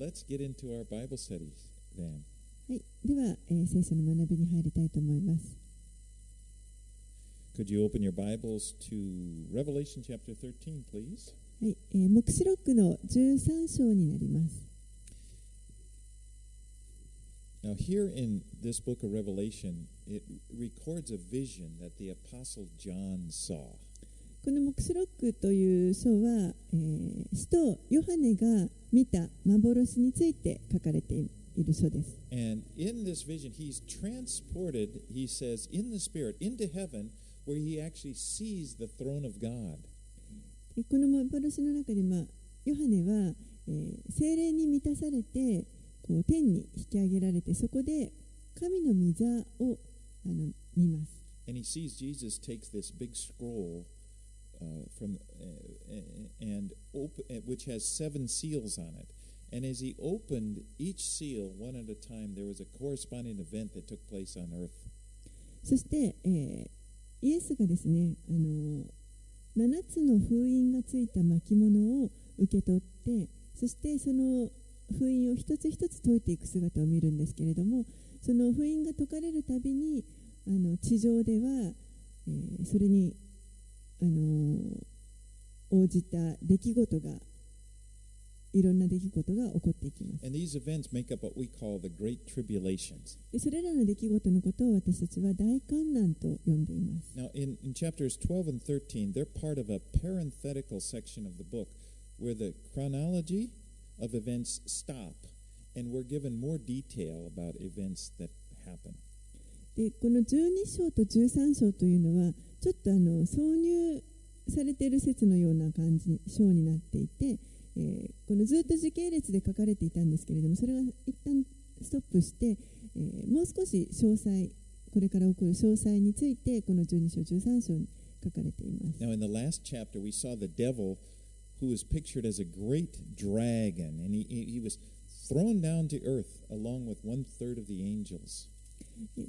let's get into our Bible studies then. はい、では、えー聖書の学びに入りたいと思います。 Could you open your Bibles to Revelation chapter 13, please? はい、えー、目視録の13章になります。 Now, here in this book of Revelation, it records a vision that the Apostle John saw. この目視録という書は、えー、使徒ヨハネが見た幻について書かれている書です。この幻の中で、まあ、ヨハネは、えー、精霊に満たされてこう天に引き上げられてそこで神の御座をあの見ます。Uh, from uh, and op- which has seven seals on it. And as he opened each seal one at a time, there was a corresponding event that took place on earth. そして、えーイエスがですね、あの7つの封印がついた巻物を受け取ってそしてその封印を一つ一つ解いていく姿を見るんですけれどもその封印が解かれるたびにあの地上では、えーそれに、あの応じた出来事がいろんな出来事が起こっていきます。でそれらの出来事のことを私たちは大観難と呼んでいます。Now, in, in chapters 12 and 13, they're part of a parenthetical section of the book where the chronology of events stop and we're given more detail about events that happen. でこの12章と13章というのはちょっとあの挿入されている説のような感じ章になっていて、えーこのずっと時系列で書かれていたんですけれどもそれが一旦ストップして、えーもう少し詳細これから起こる詳細についてこの12章13章に書かれています。Now, in the last chapter, we saw the devil who is pictured as a great dragon, and he, he he was thrown down to earth along with one third of the angels.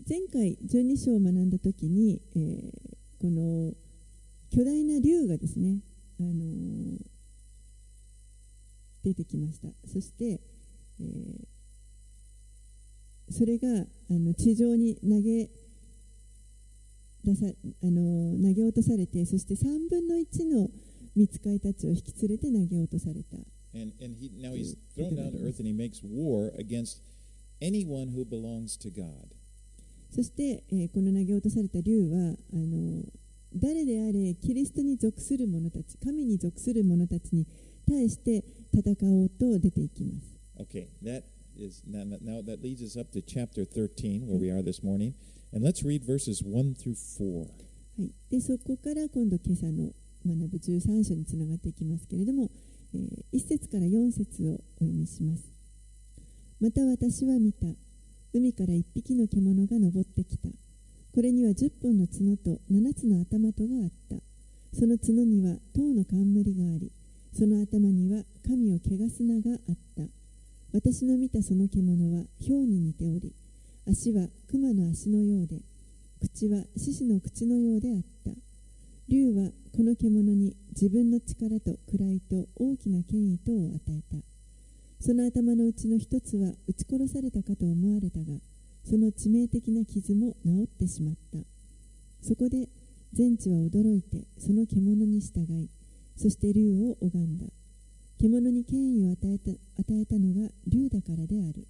前回12章を学んだ時に、えーこの巨大な竜がですね、あのー出てきましたそして、えーそれがあの地上に投げ出さ、あのー投げ落とされてそして3分の1の見つかいたちを引き連れて投げ落とされた And, and he, now he's thrown down to earth and he makes war against anyone who belongs to God. そして、えーこの投げ落とされた竜はあの誰であれキリストに属する者たち神に属する者たちに対して戦おうと出ていきます Okay, that is now, now that leads us up to chapter 13, where we are this morning. And let's read verses 1 through 4. はい、でそこから今度今朝の学ぶ13章につながっていきますけれども、え1節から4節をお読みしますまた私は見た海から1匹の獣が登ってきた。これには10本の角と7つの頭とがあった。その角には塔の冠がありその頭には神を汚す名があった。私の見たその獣は豹に似ており足は熊の足のようで口は獅子の口のようであった。竜はこの獣に自分の力と位と大きな権威とを与えた。その頭のうちの一つは撃ち殺されたかと思われたがその致命的な傷も治ってしまった。そこで全地は驚いてその獣に従いそして竜を拝んだ。獣に権威を与えた与えたのが竜だからである。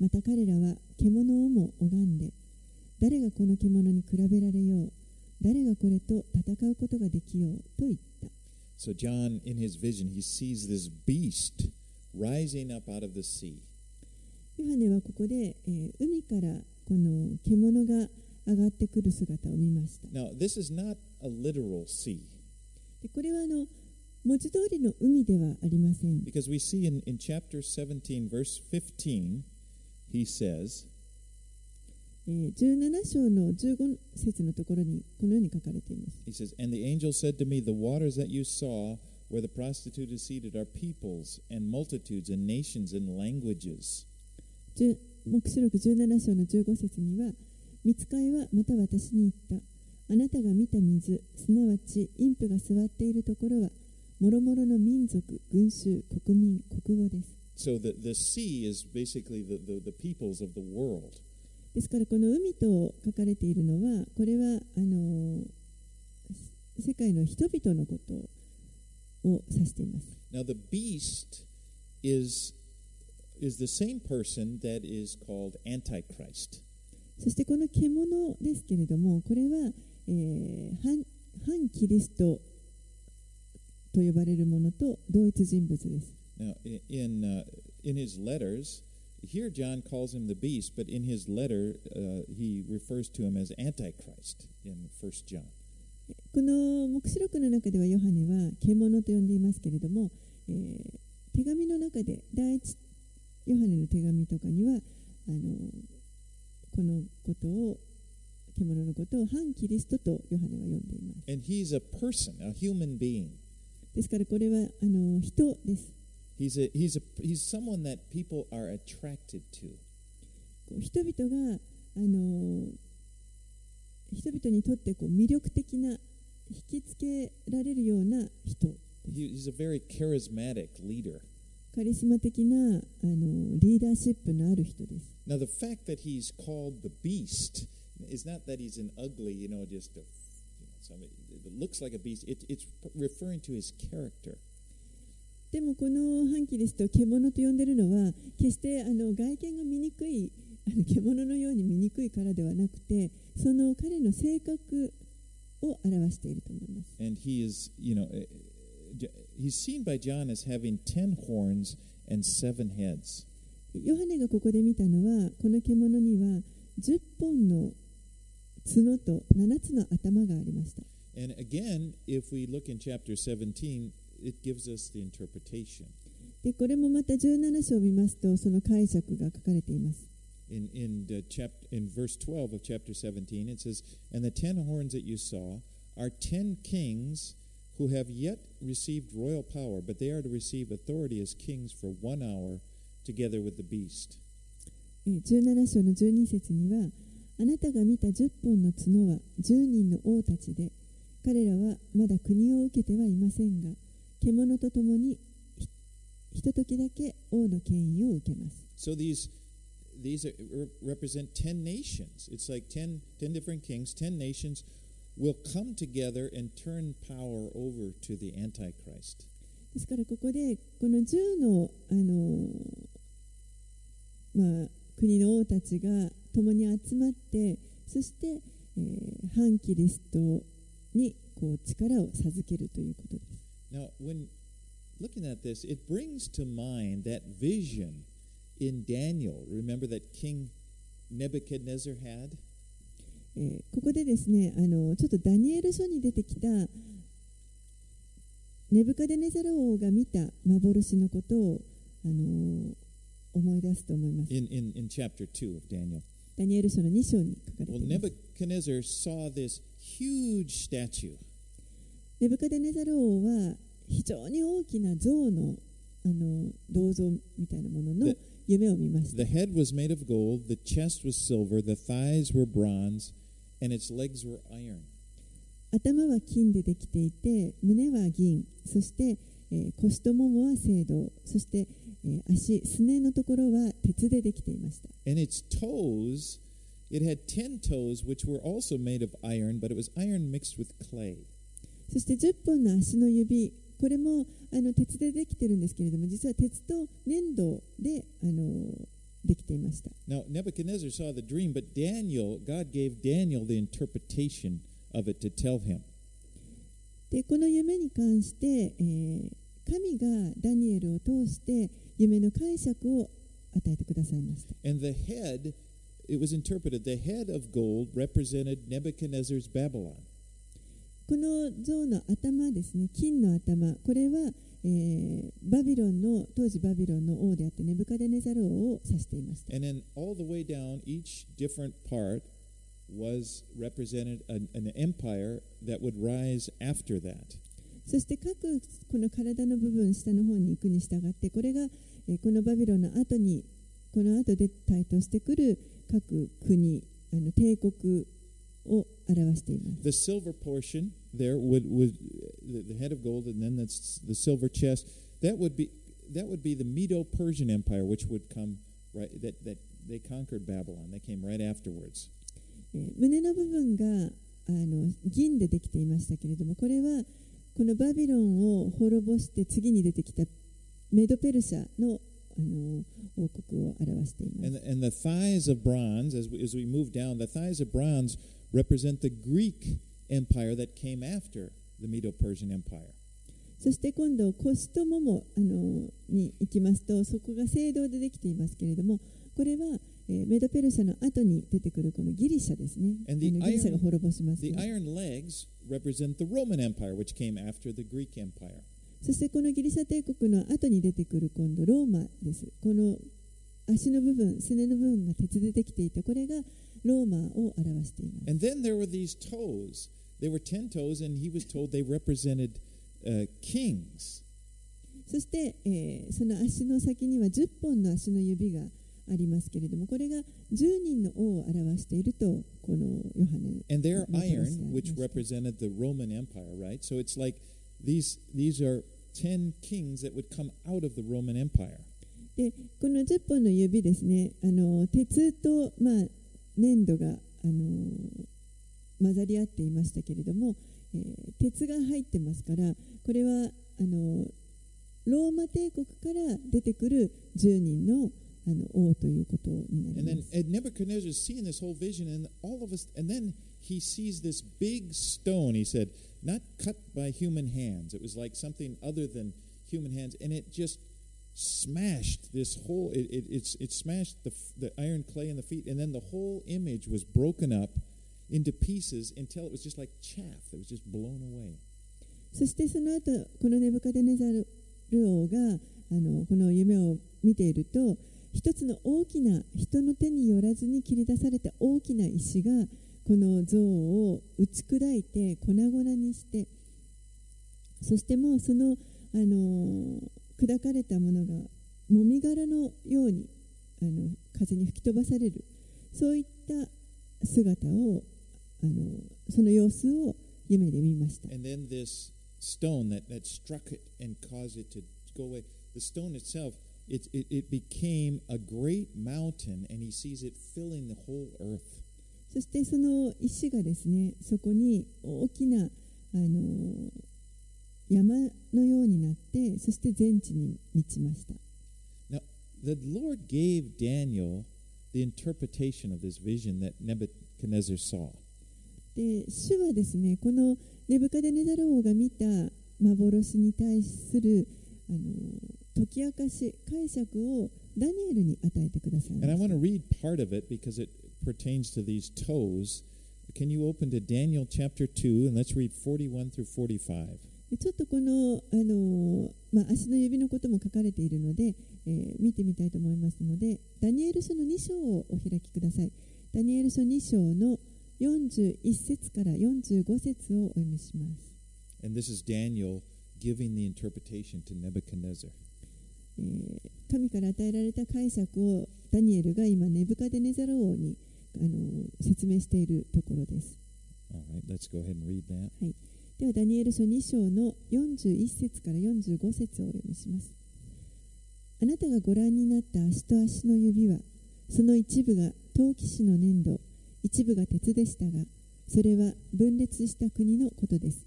また彼らは獣をも拝んで誰がこの獣に比べられよう誰がこれと戦うことができようと言った。So, John, in his vision, he sees this beast rising up out of the sea. ヨハネはここで、えー海からこの獣が上がってくる姿を見ました Now, this is not a literal sea, でこれはあの文字通りの海ではありません because we see in, in chapter 17, verse 15, he says, えー17章の15節のところにこのように書かれています he says, And the angel said to me, The waters that you saw where the prostitute is seated are peoples and multitudes and nations and languages. 10黙示録17章の15節には見つかいはまた私に言ったあなたが見た水すなわち陰婦が座っているところはもろもろの民族群衆国民国語です So the, the sea is basically the, the, the peoples of the world. ですからこの海と書かれているのはこれはあの世界の人々のこと を指しています。 Now the beast is is the same person that is called Antichrist. そしてこの獣ですけれどもこれは、えー反反キリストと呼ばれるものと同一人物です。 Now i- in uh, in his letters, here John calls him the beast, but in his letter uh, he refers to him as Antichrist in First John. この黙示録の中ではヨハネは獣と呼んでいますけれども、えー手紙の中で第一ヨハネの手紙とかにはあのこのことを獣のことを反キリストとヨハネは呼んでいます And he's a person, a human being. ですからこれはあの人です He's a he's a he's someone that people are attracted to. 人々があの人々にとってこう魅力的な引きつけられるような人 He, he's a very charismatic leader. カリスマ的なあのリーダーシップのある人です Now, the fact that he's called the beast is not that he's an ugly, you know, just a, you know, somebody that looks like a beast. It, it's referring to his character. でもこの反キリストを獣と呼んでるのは決してあの外見が見にくいあの獣のように見にくいからではなくてその彼の性格を表していると思います And he is, you know, eh, he's seen by John as having ten horns and seven heads. ヨハネがここで見たのはこの獣には10本の角と7つの頭がありました And again, if we look in chapter 17, it gives us the interpretation. でこれもまた17章を見ますとその解釈が書かれています In in the chap- in verse 12 of chapter 17, it says, "And the ten horns that you saw are ten kings who have yet received royal power, but they are to receive authority as kings for one hour, together with the beast." えー17章の12節にはあなたが見た10本の角は10人の王たちで彼らはまだ国を受けてはいませんが獣と共にひひとときだけ王の権威を受けます So these these are, re- represent ten nations. It's like 10, 10 different kings, ten nations will come together and turn power over to the Antichrist. ですからここでこの10のあのまあ、国の王たちが共に集まってそして、えー反キリストにこう力を授けるということです Now, when looking at this, it brings to mind that vision in Daniel. Remember that King Nebuchadnezzar had? ここでですねあの、ちょっとダニエル書に出てきたネブカデネザル王が見た幻のことをあの思い出すと思います。ダニエル書の2章に書かれています。ネブカデネザル王は非常に大きな像の,あの銅像みたいなものの。夢を見ました。The head was made of gold, the chest was silver, the thighs were bronze, and its legs were iron. 頭は金でできていて胸は銀そして、えー腰とももは青銅そして、えー足すねのところは鉄でできていました And its toes, it had ten toes, which were also made of iron, but it was iron mixed with clay. そして10本の足の指これもあの鉄でできてるんですけれども実は鉄と粘土であのできていました Now, Nebuchadnezzar saw the dream, but Daniel, God gave Daniel the interpretation of it to tell him. でこの夢に関して、えー神がダニエルを通して夢の解釈を与えてくださいました And the head, it was interpreted, the head of gold represented Nebuchadnezzar's Babylon. この像の頭ですね金の頭これは、えーバビロンの当時バビロンの王であったネブカデネザル王を指していました And then all the way down, each different part was represented an, an empire that would rise after that. そして各この体の部分下の方に行くに従ってこれが、えーこのバビロンの後にこの後で台頭してくる各国あの帝国 を表しています The silver portion there would, would the, the head of gold, and then that's the silver chest. That would be that would be the Medo-Persian Empire, which would come right that that they conquered Babylon. They came right afterwards. えー胸の部分があの銀でできていましたけれどもこれはこのバビロンを滅ぼして次に出てきたメドペルシャのあの王国を表しています And the, and the thighs of bronze, as we, as we move down, the thighs of bronze represent the Greek empire that came after the Medo-Persian Empire. そして今度腰とももあのに行きますとそこが青銅でできていますけれどもこれは、えーメドペルシャの後に出てくるこのギリシャですねあ And the のギリシャが滅ぼします、The ね、iron legs represent the Roman Empire, which came after the Greek Empire. そしてこのギリシャ帝国の後に出てくる今度ローマですこの足の部分すねの部分が鉄でできていたこれがローマを表しています And then there were these toes. There were 10 toes, and he was told they represented uh, kings. そして、えーその足の先には10本の足の指がありますけれどもこれが10人の王を表しているとこのヨハネ And ャ iron, に which represented the Roman Empire, right? So it's like these, these are 10 kings that would come out of the Roman Empire. でこの10本の指ですねあの鉄と、まあ、粘土があの混ざり合っていましたけれども、えー鉄が入ってますからこれはあのローマ帝国から出てくる10人のあの王ということにな And り then ます。Ed Nebuchadnezzar is seeing this whole vision, and all of us, and then he sees this big stone. He said, not cut by human hands. It was like something other than human hands, and it just smashed this whole. It it it's, it smashed the the iron clay in the feet, and then the whole image was broken up into pieces until it was just like chaff. It was just blown away. そしてその後このネブカデネザル王があのこの夢を見ていると一つの大きな人の手によらずに切り出された大きな石がこの像を打ち砕いて粉々にしてそしてもうその、あの砕かれたものがもみ殻のようにあの風に吹き飛ばされるそういった姿をあのその様子を夢で見ました。And then this stone that, that struck it and caused it to go away, the stone itself, it, it, it became a great mountain, and he sees it filling the whole earth. そしてその石がですねそこに大きなあの山のようになってそして全地に満ちました Now, the Lord gave Daniel the interpretation of this vision that Nebuchadnezzar saw. で主はですねこのネブカデネザル王が見た幻に対するあの解き明かし解釈をダニエルに与えてくださいま And I し want た to read part of it because it pertains to these toes. Can you open to Daniel chapter 2 and let's read 41 through 45? でちょっとこのあの、まあ、足の指のことも書かれているので、えー見てみたいと思いますのでダニエル書の2章をお開きくださいダニエル書2章の41節から45節をお読みします And this is Daniel giving the interpretation to Nebuchadnezzar. えー神から与えられた解釈をダニエルが今ネブカデネザル王にあの説明しているところです All right, let's go ahead and read that. ではダニエル書2章の41節から45節をお読みします。あなたがご覧になった足と足の指はその一部が陶器師の粘土一部が鉄でしたがそれは分裂した国のことです。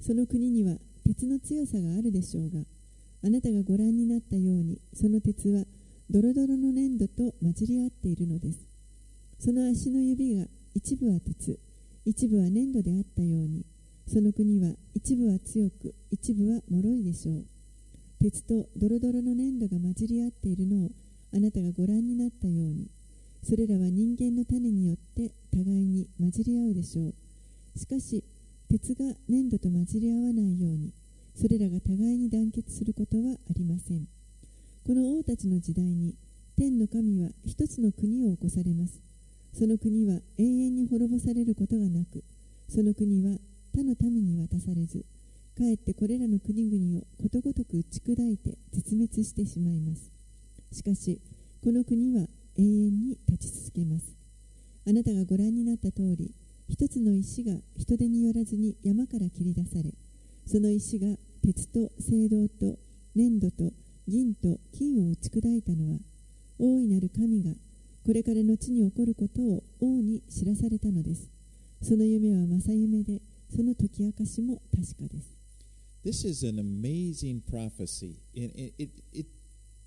その国には鉄の強さがあるでしょうがあなたがご覧になったようにその鉄はドロドロの粘土と混じり合っているのです。その足の指が一部は鉄一部は粘土であったようにその国は一部は強く一部は脆いでしょう。鉄とドロドロの粘土が混じり合っているのをあなたがご覧になったようにそれらは人間の種によって互いに混じり合うでしょう。しかし鉄が粘土と混じり合わないようにそれらが互いに団結することはありません。この王たちの時代に天の神は一つの国を起こされます。その国は永遠に滅ぼされることがなくその国は他の民に渡されずかえってこれらの国々をことごとく打ち砕いて絶滅してしまいます。しかしこの国は永遠に立ち続けます。あなたがご覧になった通り一つの石が人手によらずに山から切り出されその石が鉄と青銅と粘土と銀と金を打ち砕いたのは大いなる神がこれから後に起こることを王に知らされたのです。その夢は正夢でその解き明かしも確かです This is an amazing prophecy. In, it, it, it,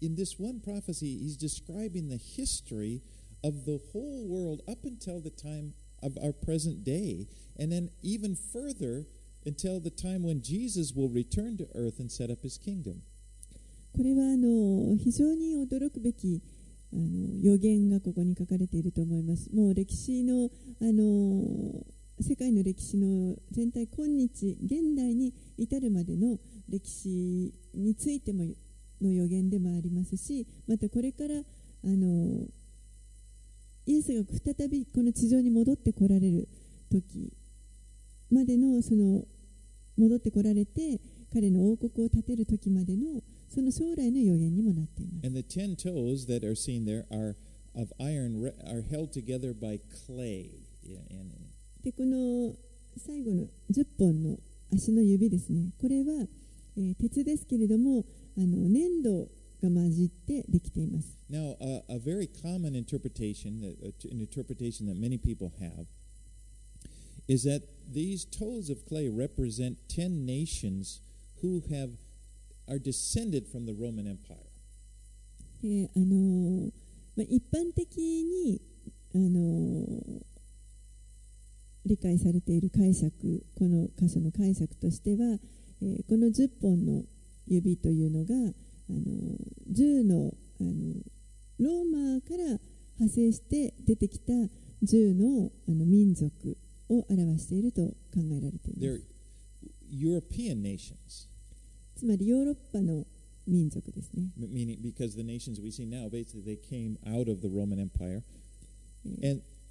in this one prophecy, he's describing the history of the whole world up until the time of our present day, and then even further until the time when Jesus will return to earth and set up his kingdom. これはあの非常に驚くべきあの予言がここに書かれていると思います。もう歴史のあの世界の歴史の全体今日現代に至るまでの歴史についてもの予言でもありますしまたこれからあのイエスが再びこの地上に戻ってこられる時までのその戻ってこられて彼の王国を建てる時までのその将来の予言にもなっています。And the ten toes that are seen there are of iron, are held together by clay. Yeah, and, でこの最後の10本の足の指ですねこれは、えー鉄ですけれどもあの粘土が混じってできています Now, uh, a very common interpretation, uh, an interpretation that many people have, is that these toes of clay represent ten nations who have are descended from the Roman Empire. であのーまあ、一般的に、あのー理解されている解釈この箇所の解釈としてはこの10本の指というのがあの10の,あのローマから派生して出てきた10の,あの民族を表していると考えられています。つまりヨーロッパの民族ですね。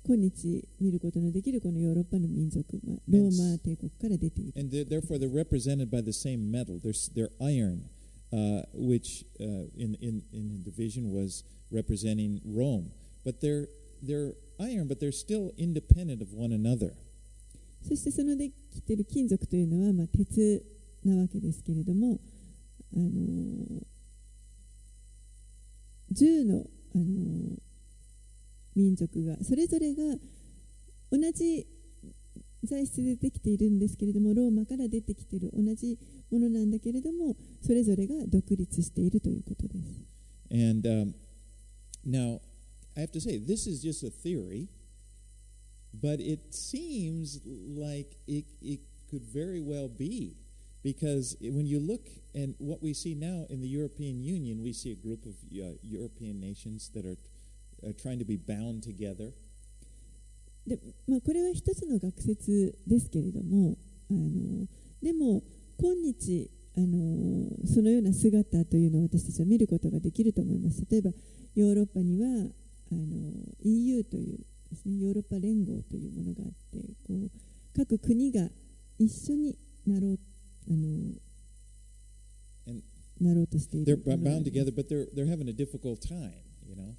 今日見ることのできるこのヨーロッパの民族、まあ、ローマ帝国から出ている and therefore they're represented by the same metal. They're, they're iron, uh, which uh, in, in, in the vision was representing Rome. But they're, they're iron, but they're still independent of one another. そしてそのできている金属というのは、まあ、鉄なわけですけれども、あのー10の、あのー民族がそれぞれが同じ材質でできているんですけれどもローマから出てきている同じものなんだけれどもそれぞれが独立しているということです。 And um, now, I have to say, this is just a theory, but it seems like it, it could very well be. Because when you look and what we see now in the European Union, we see a group of uh, European nations that are uh, trying to be bound together. でまあ、これは一つの学説ですけれどもあのでも今日あのそのような姿というのを私たちは見ることができると思います例えばヨーロッパにはあの EU というです、ね、ヨーロッパ連合というものがあってこう各国が一緒になろうあのなろうとしてい they're るあ bound り together, but they're, they're having a difficult time, you know?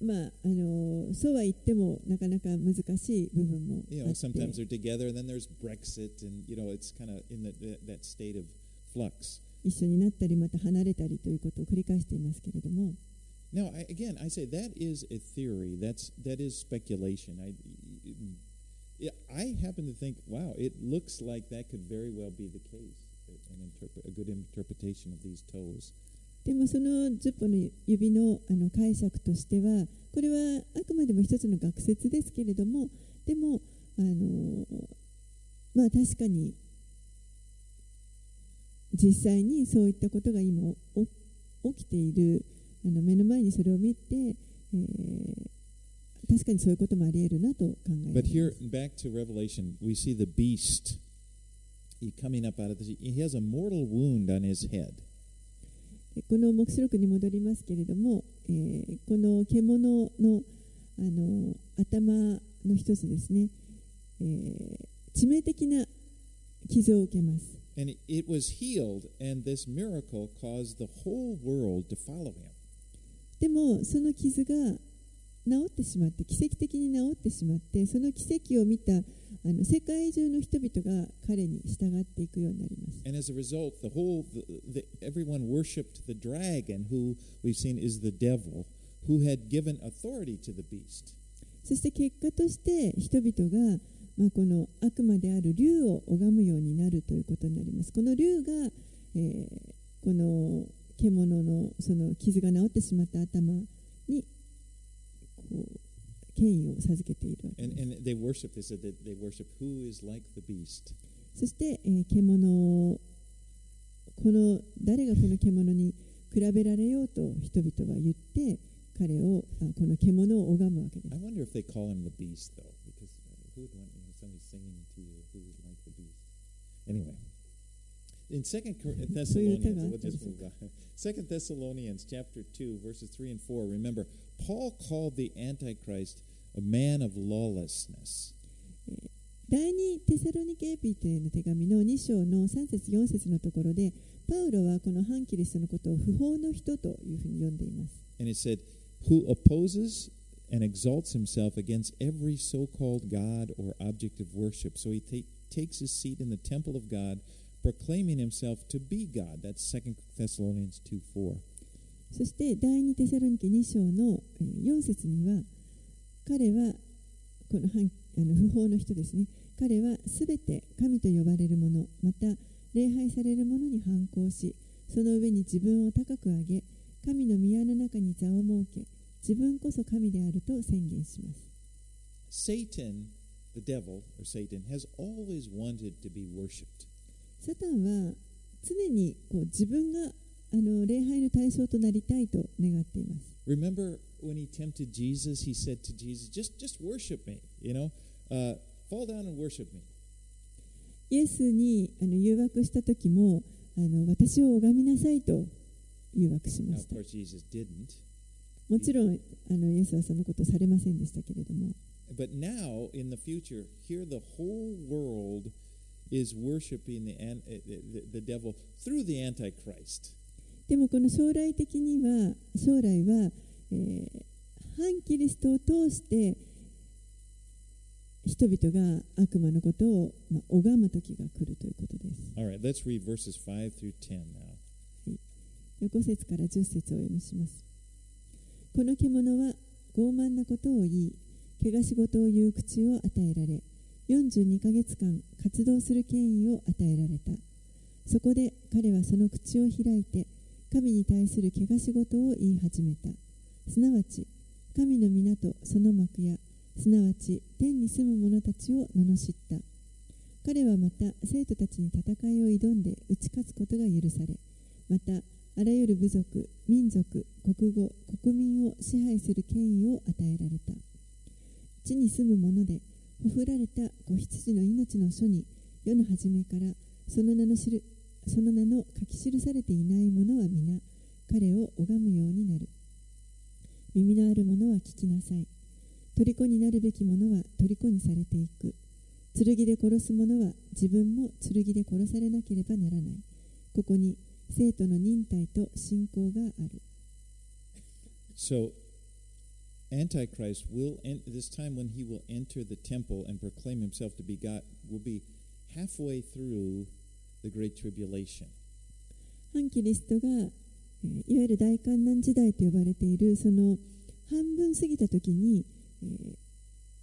まああのそうは言ってもなかなか難しい部分も You あ know, って sometimes they're together, and then there's Brexit, and, you know, it's kind of in that, that state of flux. 一緒になったりまた離れたりということを繰り返していますけれども Now, I, again, I say that is a theory. That's that is speculation. I, I happen to think, wow, it looks like that could very well be the case. An interpret, a good interpretation of these toes. でもその10本の指のあの解釈としてはこれはあくまでも一つの学説ですけれどもでもあのまあ確かに実際にそういったことが今お起きているあの目の前にそれを見て、えー確かにそういうこともあり得るなと考えられ But here, back to Revelation, we see the beast. He coming up out of the sea. He has a mortal wound on his head. でこの黙示録に戻りますけれども、えーこの獣のあの頭の一つですね、えー致命的な傷を受けます。And it was healed, and this miracle caused the whole world to follow him. でもその傷が治ってしまって奇跡的に治ってしまってその奇跡を見たあの世界中の人々が彼に従っていくようになります。And as a result, the whole, the, the, everyone worshipped the dragon, who we've seen is the devil, who had given authority to the beast. そして結果として人々が、まあ、この悪魔である竜を拝むようになるということになります。この竜が、えーこの獣のその傷が治ってしまった頭に権威を授けている。そして、えー、獣この誰がこの獣に比べられようと人々は言って彼をこの獣を拝むわけで。in Second Cor- Thessalonians, we'll just move on. Second Thessalonians chapter two, verses three and four. Remember, Paul called the Antichrist a man of lawlessness. 第二テセロニケ人への手紙の2章の3節4節のところでパウロはこの反キリストのことを不法の人というふうに呼んでいます。 And it said, who opposes and exalts himself against every so called God or object of worship. So he ta- takes his seat in the temple of God, Proclaiming himself to be God. That's 2 Thessalonians 2 4. そして第二テセロニケ2章のえー4節には彼はこの反あの不法の人ですね彼はすべて神と呼ばれるものまた礼拝されるものに反抗しその上に自分を高く上げ神の宮の中に座を設け自分こそ神であると宣言します Satan, the devil, or Satan, has always wanted to be worshipped. サタンは常にこう自分があの礼拝の対象となりたいと願っています Remember when he tempted Jesus, he said to Jesus, just, just worship me, you know, uh, fall down and worship me. イエスにあの誘惑した時もあの私を拝みなさいと誘惑し Now, ま of した course, Jesus didn't. もちろんあのイエスはそのことをされませんでしたけれども But now, in the future, here the whole world でもこの将来的には将来は、えー、反キリストを通して人々が悪魔のことを、まあ、拝む時が来るということです。5、はい、節から10節を読みします。この獣は傲慢なことを言い、けがし事を言う口を与えられ、42ヶ月間活動する権威を与えられた。そこで彼はその口を開いて神に対する怪我仕事を言い始めた。すなわち神の皆とその幕やすなわち天に住む者たちを罵った。彼はまた生徒たちに戦いを挑んで打ち勝つことが許されまたあらゆる部族、民族、国語、国民を支配する権威を与えられた。地に住む者で、ほふられた子羊の命の書に、世の初めからその名の知るその名の書き記されていない者は皆、彼を拝むようになる。耳のある者は聞きなさい。虜になるべき者は虜にされていく。剣で殺す者は自分も剣で殺されなければならない。ここに生徒の忍耐と信仰がある。So, Antichrist will, en- this time when he will enter the temple and proclaim himself to be God, will be halfway through the Great Tribulation. 反キリストが、えーいわゆる大観難時代と呼ばれているその半分過ぎた時に、えー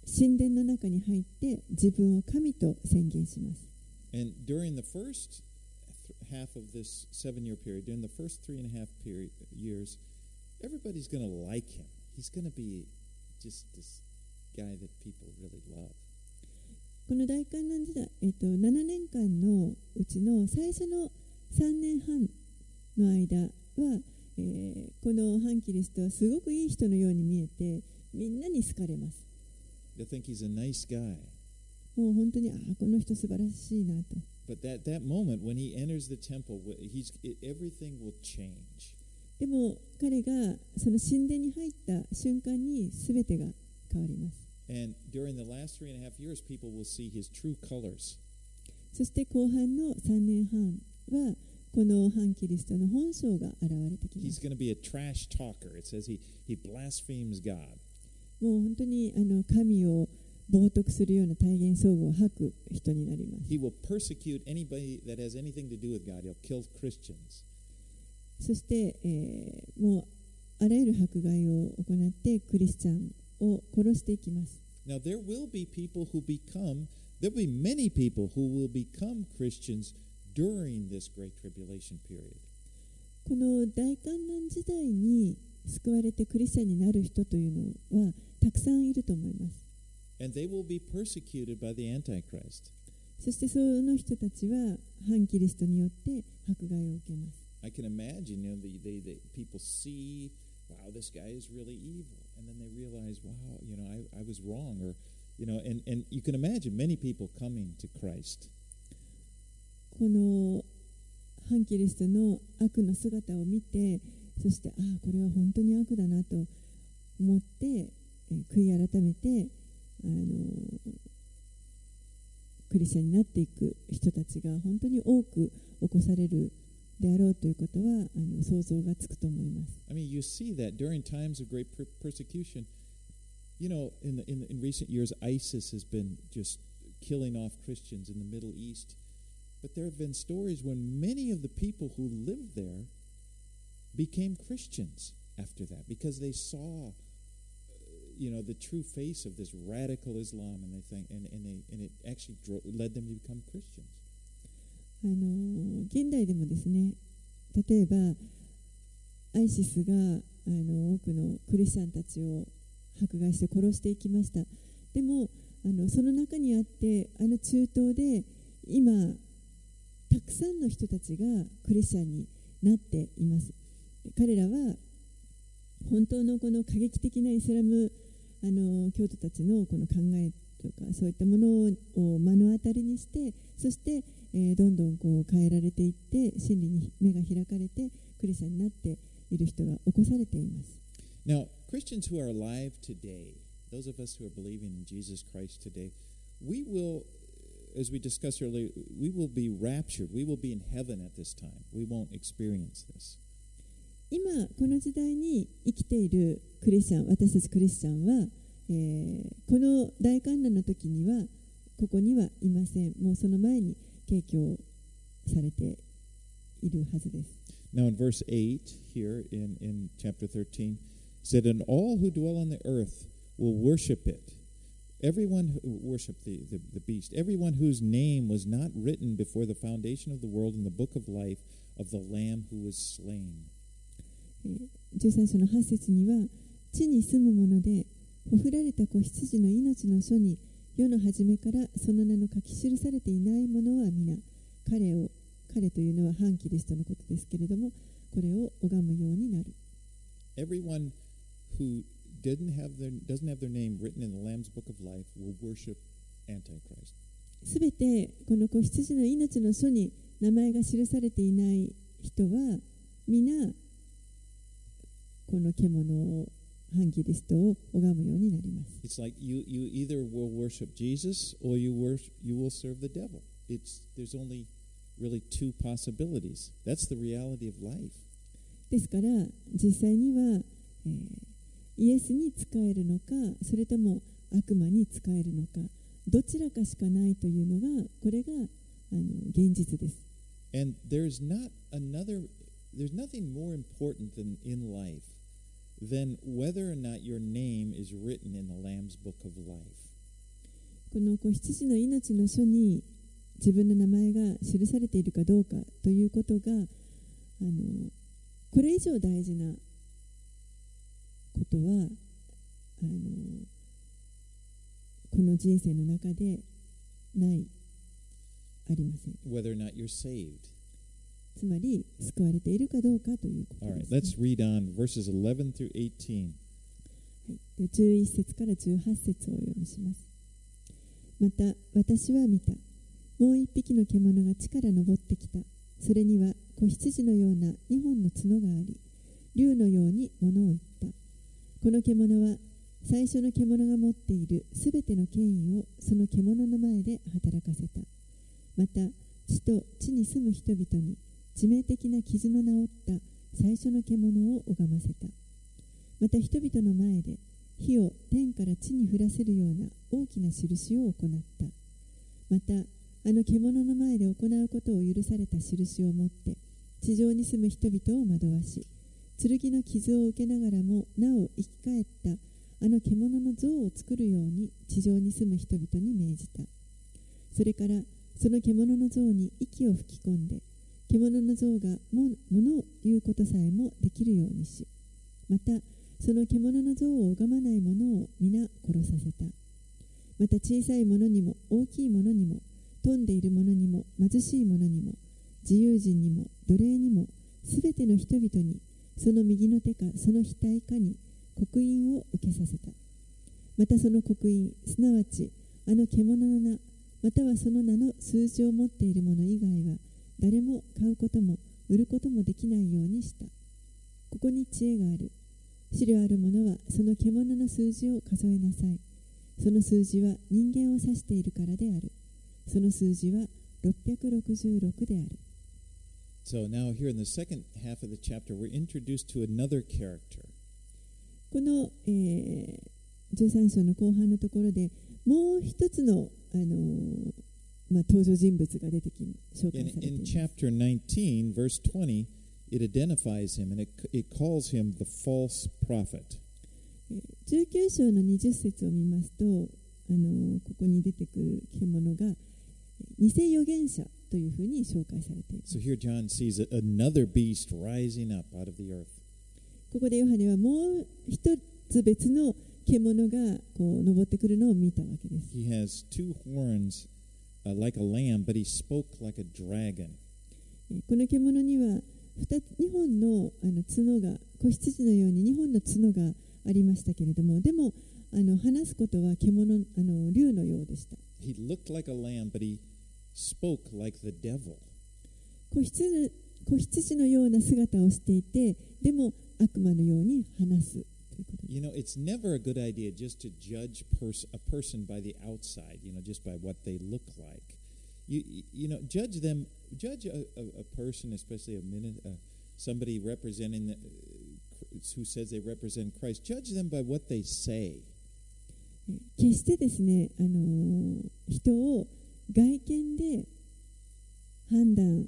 神殿の中に入って自分を神と宣言します。 And during the first th- half of this seven year period, during the first three and a half period, years, everybody's going to like him. He's going to be just this guy that people really love. この大観難時代、えっと7年間のうちの最初の3年半の間は、えーこの反キリストはすごくいい人のように見えてみんなに好かれます。They think he's a nice guy. もう本当にあーこの人素晴らしいなと。But that, that moment when he enters the temple, he's, everything will change. でも彼がその神殿に入った瞬間に全てが変わります。そして後半の3年半は、この反キリストの本性が現れてきます。もう本当にあの神を冒涜するような体現相互を吐く人になります。そして、えーもうあらゆる迫害を行ってクリスチャンを殺していきます Now, there will be people who become, there will be many people who will become Christians during this Great Tribulation period. この大観難時代に救われてクリスチャンになる人というのはたくさんいると思います And they will be persecuted by the Antichrist. そしてその人たちは反キリストによって迫害を受けます I can imagine, you know, the, they, they, people see, wow, this guy is really evil. And then they realize, wow, you know, I, I was wrong. Or, you know, and, and you can imagine many people coming to Christ. この反キリストの悪の姿を見てそしてああこれは本当に悪だなと思って、えー悔い改めて、あのクリスチャンになっていく人たちが本当に多く起こされる であろうということはあの想像がつくと思います。 I mean, you see that during times of great per- persecution. You know, in, the, in, the, in recent years, ISIS has been just killing off Christians in the Middle East. But there have been stories when many of the people who lived there became Christians after that because they saw, uh, you know, the true face of this radical Islam, and they think, and, and they and it actually dro- led them to become Christians. あの現代でもですね例えばアイシスがあの多くのクリスチャンたちを迫害して殺していきました。でもあのその中にあってあの中東で今たくさんの人たちがクリスチャンになっています。彼らは本当のこの過激的なイスラムあの教徒たちのこの考えとかそういったものを目の当たりにしてそしてえーどんどんこう変えられていって真理に目が開かれてクリスチャンになっている人が起こされています Now, Christians who are alive today, those of us who are believing in Jesus Christ today, we will, as we discussed earlier, we will be raptured. We will be in heaven at this time. We won't experience this. 今この時代に生きているクリスチャン私たちクリスチャンは、えーこの大観難の時にはここにはいませんもうその前に提供されているはずです Now, in verse 8 here in, in chapter 13, said, And all who dwell on the earth will worship it. Everyone who worship the, the, the beast, everyone whose name was not written before the foundation of the world in the book of life of the Lamb who was slain. 13章の8節には地に住む者でほふられた子羊の命の書に世の初めからその名の書き記されていない者は皆彼を彼というのは反キリストのことですけれどもこれを拝むようになる Everyone who didn't have their, doesn't have their name written in the Lamb's book of life will worship Antichrist. すべてこの子羊の命の書に名前が記されていない人は皆この獣を反キリストを拝むようになります It's like you, you either will worship Jesus or you worship, you will serve the devil. It's there's only really two possibilities. That's the reality of life. ですから実際には、えーイエスに仕えるのかそれとも悪魔に仕えるのかどちらかしかないというのがこれがあの現実です And there's not another there's nothing more important than in life than whether or not your name is written in the Lamb's book of life. この子羊の命の書に自分の名前が記されているかどうかということがあのこれ以上大事なことはあのこの人生の中でないありません Whether or not you're saved. つまり救われているかどうかということです、let's read on verses 11 through 18. はい、で11節から18節をお読みします。また私は見た。もう一匹の獣が地から登ってきた。それには子羊のような二本の角があり竜のように物を言った。この獣は最初の獣が持っているすべての権威をその獣の前で働かせた。また地と地に住む人々に致命的な傷の治った最初の獣を拝ませた。また人々の前で火を天から地に降らせるような大きな印を行った。またあの獣の前で行うことを許された印を持って地上に住む人々を惑わし剣の傷を受けながらもなお生き返ったあの獣の像を作るように地上に住む人々に命じた。それからその獣の像に息を吹き込んで獣の像がものを言うことさえもできるようにしまたその獣の像を拝まない者を皆殺させた。また小さい者にも大きい者にも富んでいる者にも貧しい者にも自由人にも奴隷にもすべての人々にその右の手かその額かに刻印を受けさせた。またその刻印すなわちあの獣の名またはその名の数字を持っている者以外は誰も買うことも売ることもできないようにした。ここに知恵がある。資料ある者はその獣の数字を数えなさい。その数字は人間を指しているからである。その数字は666である。So now, here in the second half of the chapter, we're introduced to another character. この、えー、13章の後半のところでもう一つの、あのーまあ、登場人物が出てき紹介 In, されてい in ます chapter 19, verse 20, it identifies him and it, it calls him the false prophet. えー19章の20節を見ますと、あのーここに出てくる獣がえー偽預言者というふうに紹介されています So here John sees a, another beast rising up out of the earth. ここでヨハネはもう一つ別の獣がこう登ってくるのを見たわけです He has two horns uh, like a lamb, but he spoke like a dragon. えーこの獣には 2, 2本のあの角が子羊のように2本の角がありましたけれどもでもあの話すことは獣あの竜のようでした He looked like a lamb, but he spoke like the devil. 子羊子羊のような姿をしていてでも悪魔のように話す You know, it's never a good idea just to judge pers- a person by the outside, you know, just by what they look like. You, you- know, judge them, judge a, a, a person, especially a minute, uh, somebody representing, the, uh, who says they represent Christ, judge them by what they say. 決してですね、あのー人を外見で判断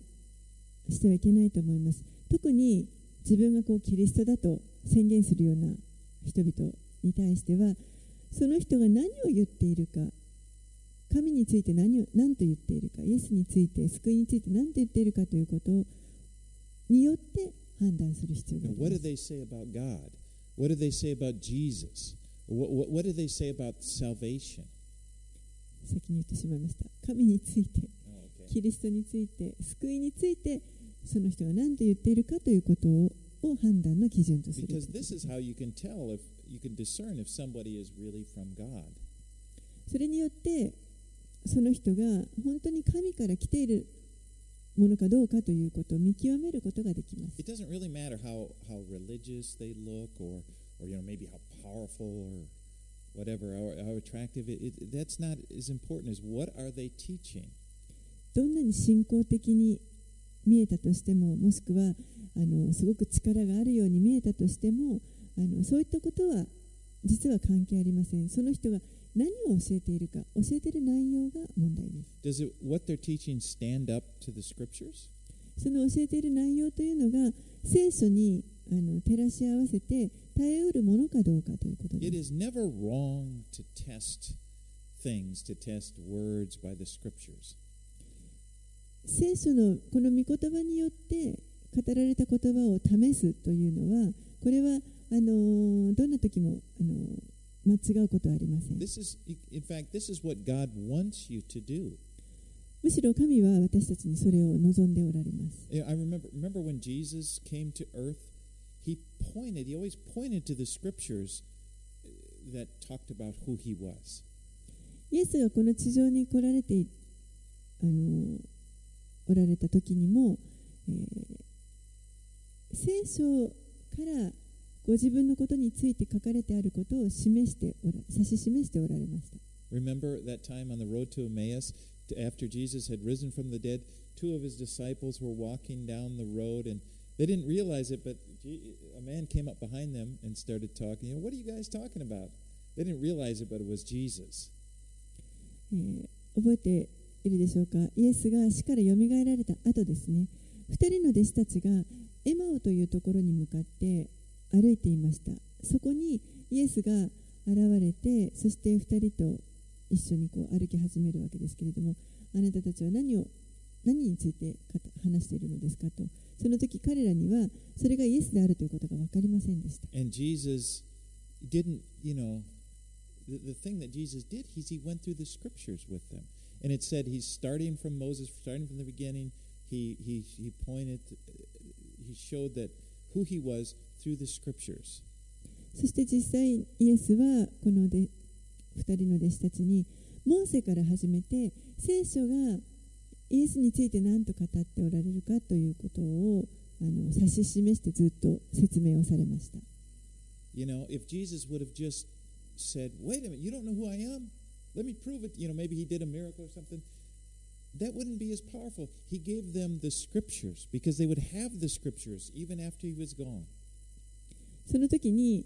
してはいけないと思います特に自分がこうキリストだと宣言するような人々に対してはその人が何を言っているか神について何を何と言っているかイエスについて救いについて何と言っているかということによって判断する必要があり what ま do す they say about God? What do they say about Jesus? What, what, what do they say about salvation? 先に言ってしまいました神について Oh. キリストについて救いについてその人が何と言っているかということをを判断の基準とする Because this is how you can tell if you can discern if somebody is really from God. それによってその人が本当に神から来ているものかどうかということを見極めることができます It doesn't really matter how, how religious they look or, or you know maybe how powerful or whatever how, how attractive it, it that's not as important as what are they teaching どんなに信仰的に見えたとしてももしくはあのすごく力があるように見えたとしてもあのそういったことは実は関係ありません。その人が何を教えているか教えている内容が問題です。Does it what they're teaching stand up to the scriptures? その教えている内容というのが聖書にあの照らし合わせて耐えうるものかどうかということで it す。is never wrong to test things to test words by the scriptures 聖書のこの御言葉によって語られた言葉を試すというのはこれは、どんな時も、間違うことはありません。むしろ神は私たちにそれを望んでおられます。Remember, remember earth, he pointed, he イエスがこの地上に来られて、あの、おられた時にも、えー聖書からご自分のことについて書かれてあることを示しておら指し示しておられました。Remember that time on the road to Emmaus, after Jesus had risen from the dead, two of his disciples were walking down the road and they didn't realize it, but a man came up behind them and started talking. You know, what are you guys talking about? They didn't realize it, but it was Jesus. えー覚えているでしょうか？イエスが死からよみがえられた後ですね。2人の弟子たちがエマオというところに向かって歩いていました。そこにイエスが現れてそして2人と一緒にこう歩き始めるわけですけれどもあなたたちは何を何について話しているのですかと。その時彼らにはそれがイエスであるということが分かりませんでした。And Jesus didn't, you know, the, the thing that Jesus did, he's, he went through the scriptures with them. And it said he's starting from Moses, starting from the beginning. He, he, he pointed, he showed that who he was through the scriptures. そして実際イエスはこので2人の弟子たちにモーセから始めて聖書がイエスについて何と語っておられるかということをあの指し示してずっと説明をされました You know, if Jesus would have just said, wait a minute, you don't know who I am? Let me prove it. You know, maybe he did a miracle or something. That wouldn't be as powerful. He gave them the scriptures because they would have the scriptures even after he was gone. その時に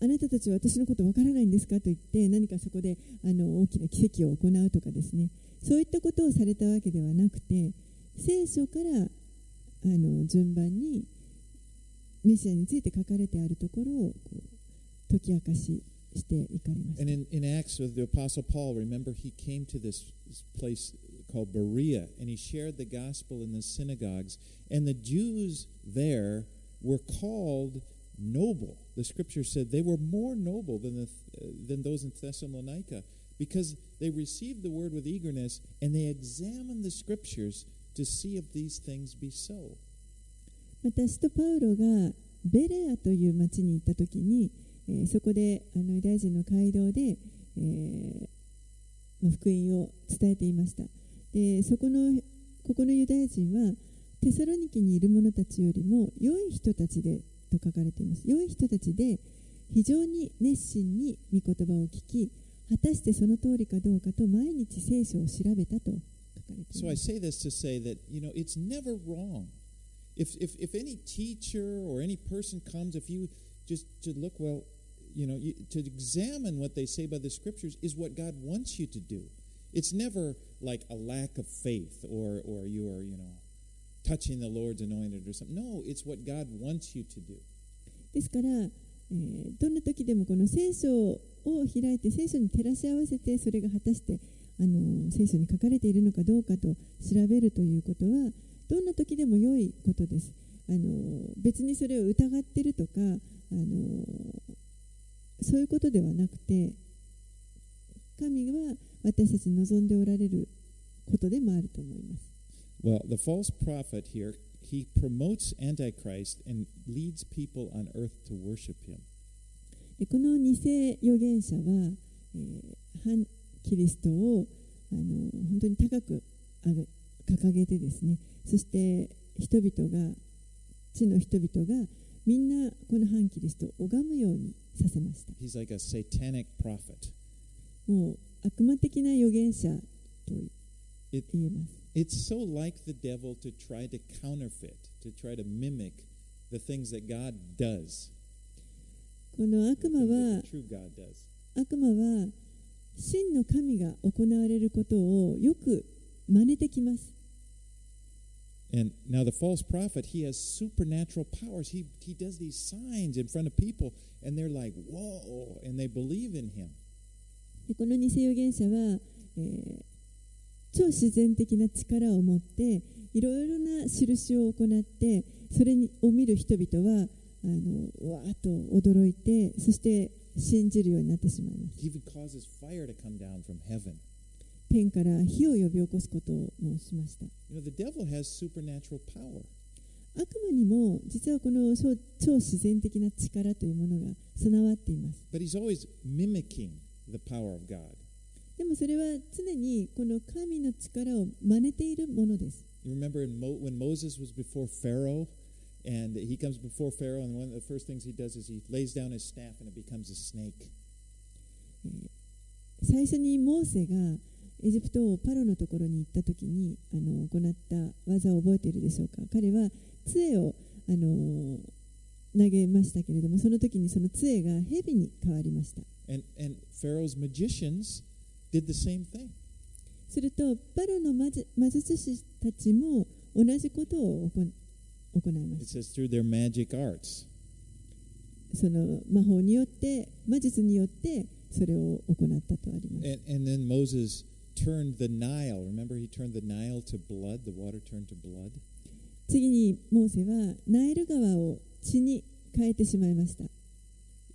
あなたたちは私のことわからないんですかと言って何かそこであの大きな奇跡を行うとかですねそういったことをされたわけではなくて聖書からあの順番にメシアについて書かれてあるところをこう解き明かししていかれまし And た in, in Acts with the Apostle Paul, remember he came to this, this place called Berea and he shared the gospel in the synagogues. And the Jews there were called noble. The scripture said they were more noble than, the, than those in Thessalonica because they received the word with eagerness and they examined the scriptures to see if these things be so. また使徒パウロがベレアという町に行った時に、 えーそこであのユダヤ人の街道で、えーまあ福音を伝えていました。でそこのここのユダヤ人はテサロニケにいる者たちよりも良い人たちでと書かれています。良い人たちで非常に熱心に御言葉を聞き果たしてその通りかどうかと毎日聖書を調べたと書かれています。So I say this to say that, you know, it's never wrong. If, if, if any teacher or any person comes, if you just to look, well, you know, you, to examine what they say by the scriptures is what God wants you to do. It's never like a lack of faith or, or you are, you know, touching the Lord's anointed or something. No, it's what God wants you to do. ですから、えーどんな時でもこの聖書を開いて聖書に照らし合わせてそれが果たしてあの聖書に書かれているのかどうかと調べるということはどんな時でも良いことです。あの別にそれを疑ってるとかあのそういうことではなくて神は私たちに望んでおられることでもあると思います。Well, the false prophet here, he promotes Antichrist and leads people on earth to worship him. でこの偽預言者は、えー反キリストをあの本当に高く掲げてですねそして人々が地の人々がみんなこの反キリストを拝むようにさせました He's like a satanic prophet. もう悪魔的な預言者と言えます it's so like the devil to try to counterfeit, to try to mimic the things that God does, この悪魔は.悪魔は真の神が行われることをよく真似てきます And now the false prophet, he has supernatural powers. He he does these signs in front of people, and they're like, "Whoa!" and they believe in him. でこの偽預言者は、えー超自然的な力を持っていろいろな印を行ってそれにを見る人々はあのうわーっと驚いてそして信じるようになってしまいます 天から火を呼び起こすことをもしました You know, the devil has supernatural power. 悪魔にも実はこの超超自然的な力というものが備わっています But he's always mimicking the power of God. でもそれは常にこの神の力を真似ているものです You remember in Mo- when Moses was before Pharaoh, and he comes before Pharaoh, and one of the first things he does is he lays down his staff, and it becomes a snake. 最初にモーセがエジプト王パロのところに行った時にあの行った技を覚えているでしょうか？彼は杖をあの投げましたけれどもその時にその杖が蛇に変わりました And, and Pharaoh's magicians did the same thing. するとパロの魔術師たちも同じことを行行いま It す says through their magic arts. その魔法によって魔術によってそれを行ったとあります And, and then Moses turned the Nile. Remember, he turned the Nile to blood. The water turned to blood. 次にモーセはナイル川を血に変えてしまいました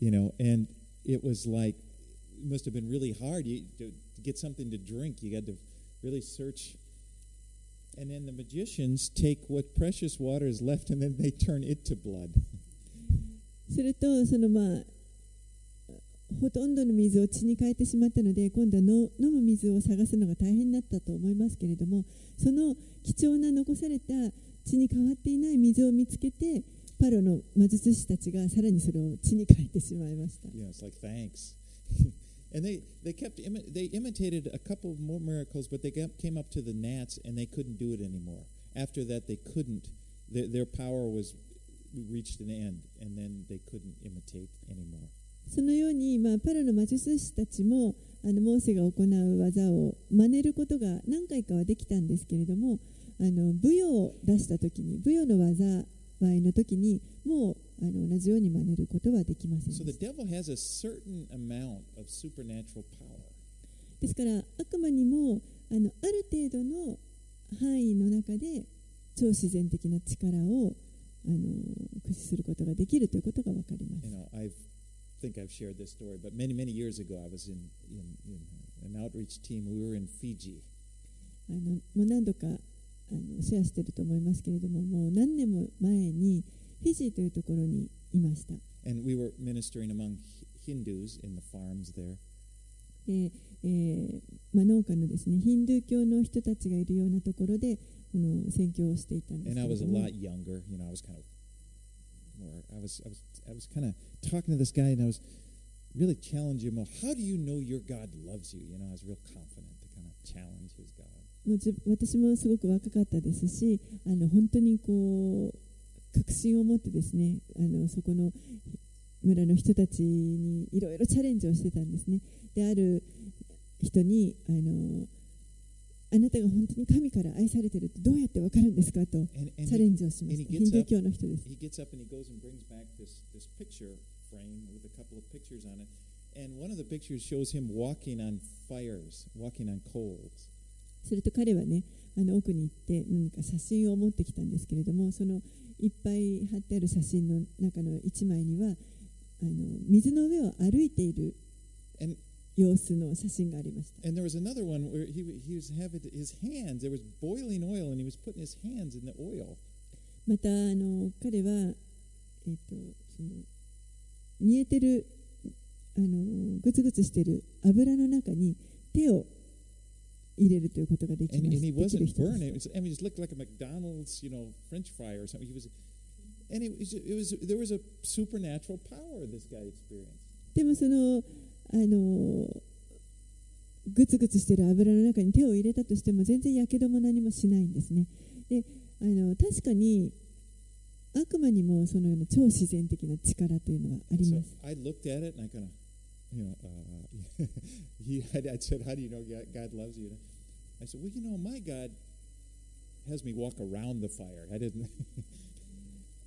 You know, and it was like, it must have been really hard you, to, to get something to drink. You had to really search. And then the magicians take what precious water is left and then they turn it to blood. するとそのまあ ほとんどの水を血に変えてしまったので今度はの飲む水を探すのが大変になったと思いますけれどもその貴重な残された血に変わっていない水を見つけてパロの魔術師たちがさらにそれを血に変えてしまいました。You know, it's like, thanks. and they, they kept, imi- they imitated a couple more miracles, but they got, came up to the gnats and they couldn't do it anymore. After that, they couldn't, their, their power was reached an end, and then they couldn't imitate anymore. そのように、まあ、パロの魔術師たちもあのモーセが行う技を真似ることが何回かはできたんですけれどもあの舞踊を出した時に舞踊の災いの時にもうあの同じように真似ることはできませんで the した devil has a certain amount of supernatural power. ですから悪魔にもあのある程度の範囲の中で超自然的な力をあの駆使することができるということが分かります You know, I think I've shared this story, but many, many years ago, I was in, in, in an outreach team. We were in Fiji. あのもう何度かあのシェアしていると思いますけれどももう何年も前にフィジーというところにいました And we were ministering among Hi- Hindus in the farms there. で、えーまあ、農家のですねヒンドゥー教の人たちがいるようなところでこの宣教をしていたんです And け I れ was ど a も lot younger. You know, I was kind of or I was, I was, I was kind of talking to this guy, and I was really challenging him. Well, how do you know your God loves you? You know, I was real confident to kind of challenge his God. もうじ私もすごく若かったですしあの本当にこう確信を持ってですねあのそこの村の人たちにいろいろチャレンジをしてたんですねである人にあのあなたが本当に神から愛されてるってどうやって分かるんですかとチャレンジをしました。ヒン教の人です。すると彼はね、あの奥に行って何か写真を持ってきたんですけれども、そのいっぱい貼ってある写真の中の一枚には、あの水の上を歩いている。様子の写真がありました。また、あの彼は、えー、とその煮えてる、グツグツしてる油の中に手を入れるということができまし。でもそのあのー、グツグツしてる油の中に手を入れたとしても全然やけども何もしないんですね。であの確かに悪魔にもそのような超自然的な力というのはあります。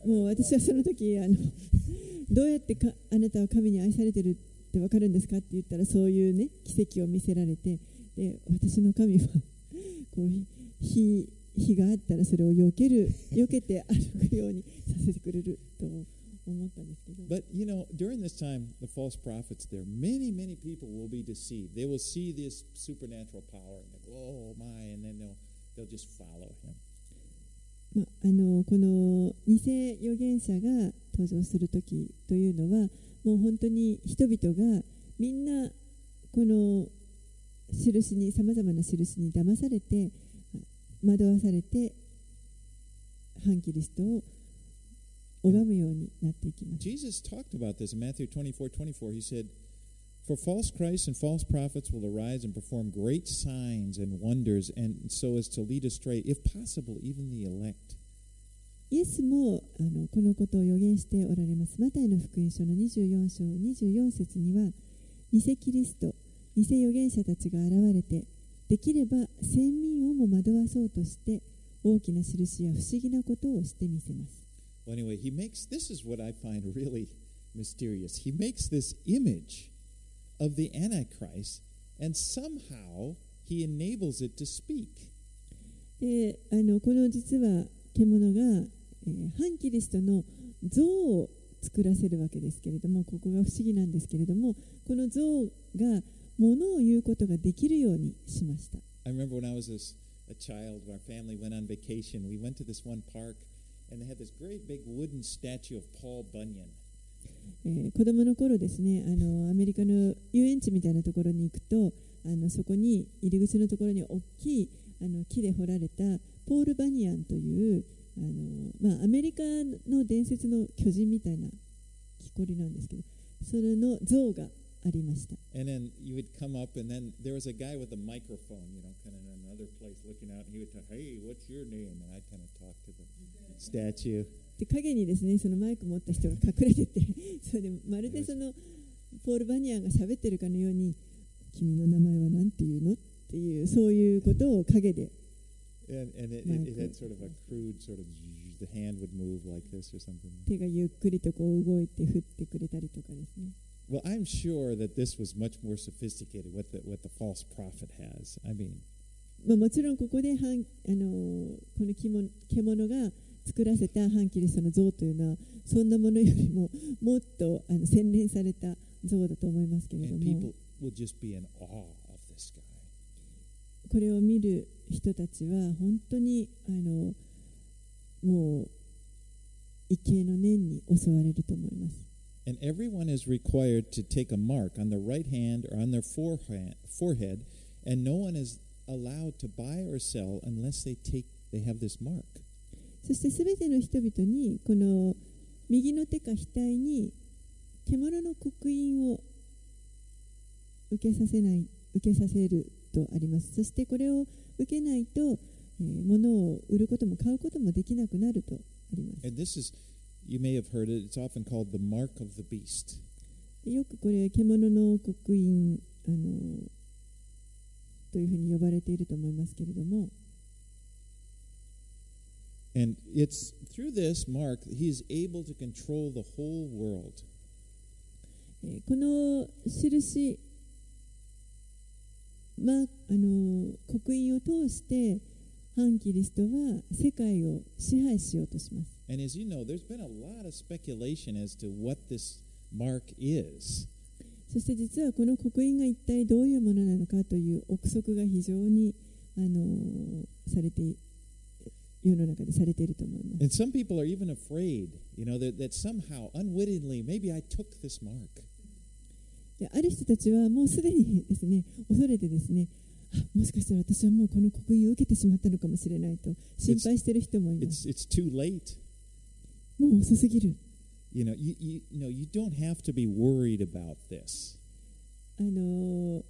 もう私はその時あのどうやってかあなたは神に愛されてるって分かるんですかって言ったらそういうね奇跡を見せられてで私の神はこう火火があったらそれを避ける避けて歩くようにさせてくれると思ったんですけど But you know, during this time, the false prophets there, many, many people will be deceived. They will see this supernatural power and they go, "Oh my!" and then they'll they'll just follow him. まあ、あのこの偽預言者が登場する時というのはもう本当に人々がみんなこの印にさまざまな印に騙されて惑わされて反キリストを拝むようになっていきます。Jesus talked about this in Matthew 24 24. He said, For false Christs and false prophets will arise and perform great signs and wonders, and so as to lead astray, if possible, even the elect. イエスもあのこのことを予言しておられます。マタイの福音書の24章24節には、偽キリスト、偽預言者たちが現れて、できれば先民をも惑わそうとして、大きな印や不思議なことをしてみせます。Well, anyway, he makes this is what I find really mysterious. He makes this image of the Antichrist, and somehow he enables it to speak. であのこの実は獣が、えー反キリストの像を作らせるわけですけれどもここが不思議なんですけれどもこの像がものを言うことができるようにしました I remember when I was a, s- a child, our family went on vacation. We went to this one park, and they had this great big wooden statue of Paul Bunyan. えー子供の頃ですねあのアメリカの遊園地みたいなところに行くとあのそこに入り口のところに大きいあの木で彫られたポール・バニアンというあのまあ、アメリカの伝説の巨人みたいな木こりなんですけど、それの像がありました。で影にですねそのマイク持った人が隠れてて それでまるでそのポール・バニアンが喋ってるかのように君の名前は何て言うの？っていうそういうことを陰で And, and it, it, it had sort of a crude sort of, the hand would move like this or something. 手がゆっくりとこう動いて振ってくれたりとかですね Well, I'm sure that this was much more sophisticated, what the, what the false prophet has. I mean, まあ、もちろんここで反、あのーこの獣獣が作らせた反キリストの像というのはそんなものよりももっとあの洗練された像だと思いますけれど and も.これを見る人たちは本当にあのもう畏敬の念に襲われると思います。And everyone is required to take a mark on their right hand or on their forehead, forehead and no one is allowed to buy or sell unless they take they have this mark. そしてすべての人々にこの右の手か額に獣の刻印を受けさせない受けさせるとありますそしてこれを受けないと、えー、物を売ることも買うこともできなくなるとあります。よくこれ、獣の刻印あのというふうに呼ばれていると思いますけれども。えこの印まあ、あの刻印を通して反キリストは世界を支配しようとします。そして実はこの刻印が一体どういうものなのかという憶測が非常にあのされて世の中でされていると思います。で some people are even afraid, you know, that, that somehow, unwittingly, maybe I took this mark. である人たちはもうすでにですね恐れてですねあもしかしたら私はもうこの刻印を受けてしまったのかもしれないと心配している人もいます It's, it's too late. もう遅すぎる You know, you, you, you know, you don't have to be worried about this. あの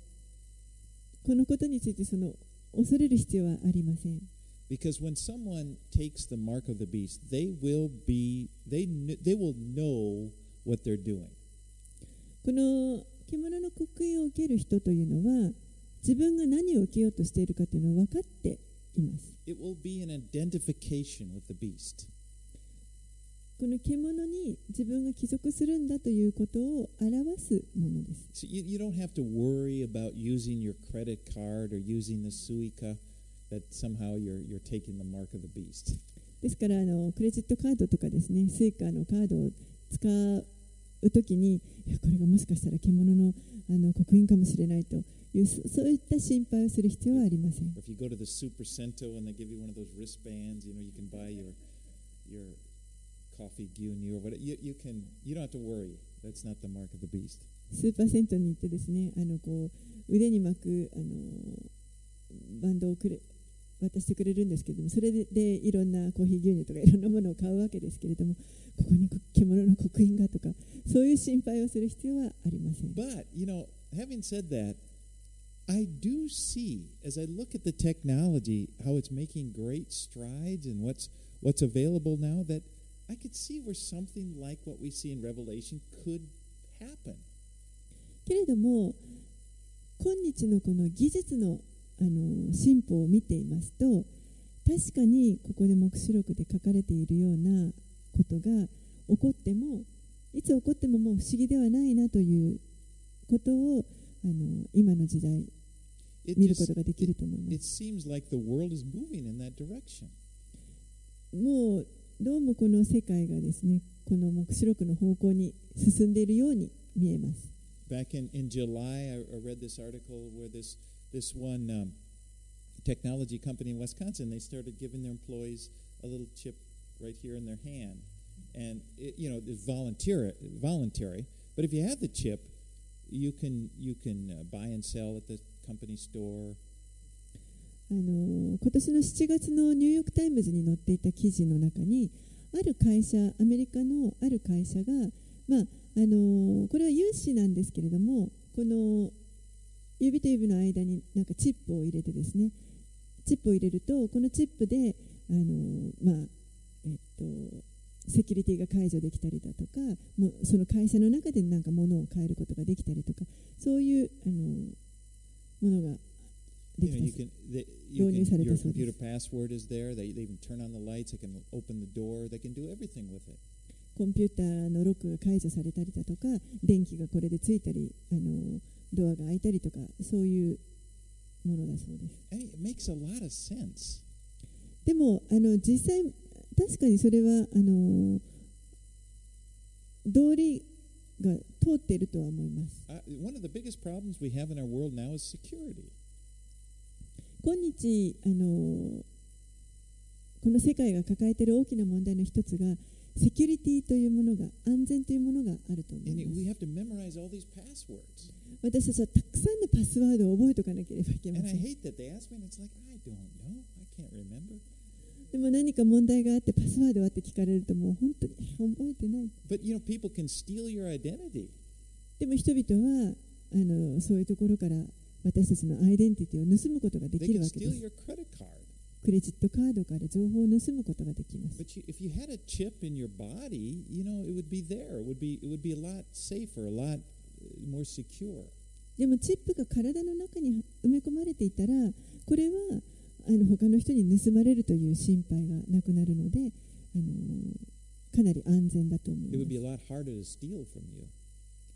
このことについてその恐れる必要はありません Because when someone takes the mark of the beast, they will be, they, they will know what they're doing. この獣の刻印を受ける人というのは自分が何を受けようとしているかというのを分かっています.この獣に自分が帰属するんだということを表すものです So you, you don't have to worry about using your credit card or using the Suica that somehow you're, you're taking the mark of the beast. ですからあのクレジットカードとかですねスイカのカードを使う時にこれがもしかしたら獣の,あの刻印かもしれないというそ,ういった心配をする必要はありません。スーパーセントに行ってですね、あのこう腕に巻くあのバンドをくれ渡してくれるんですけれども、それでいろんなコーヒー牛乳とかいろんなものを買うわけですけれども。ここにこ獣の刻印がとかそういう心配をする必要はありません But you know, having said that, I do see as I look at the technology how it's making great strides and what's what's available now that I could see where something like what we see in Revelation could happen. けれども今日のこの技術のあの進歩を見ていますと確かにここで黙示録で書かれているようなことが起こってもいつ起こってももう不思議ではないなということをあの今の時代見ることができると思います。もうどうもこの世界がですねこの黙示録の方向に進んでいるように見えます。Back in, in July, I, I read this article where this this one um, technology company in Wisconsin they started giving their employees a little chip right here in their hand, and it, you know it's volunteer voluntary. But if you have the chip, you can you can uh, buy and sell at the company store. あの今年の7月のニューヨーク・タイムズに載っていた記事の中にある会社アメリカのある会社が、まあ、あのこれは有志なんですけれどもこの指と指の間になんかチップを入れてですねチップを入れるとこのチップであの、まあえっと、セキュリティが解除できたりだとか、もその会社の中で何んか物を変えることができたりとか、そういうあのものが。You うです。コンピューターのロックが解除されたりだとか、電気がこれでついたり、あのドアが開いたりとか、そういうものだそうです。でもあの実際確かにそれはあの道理が通っているとは思います。Uh, one of the biggest problems we have in our world now is security. 今日あのこの世界が抱えている大きな問題の一つがセキュリティというものが安全というものがあると思います.私たちはたくさんのパスワードを覚えておかなければいけませんでも何か問題があってパスワードはって聞かれるともう本当に覚えてない。でも人々はあのそういうところから私たちのアイデンティティを盗むことができるわけです。クレジットカードから情報を盗むことができます。でもチップが体の中に埋め込まれていたらこれはあの他の人に盗まれるという心配がなくなるので、あの、かなり安全だと思います。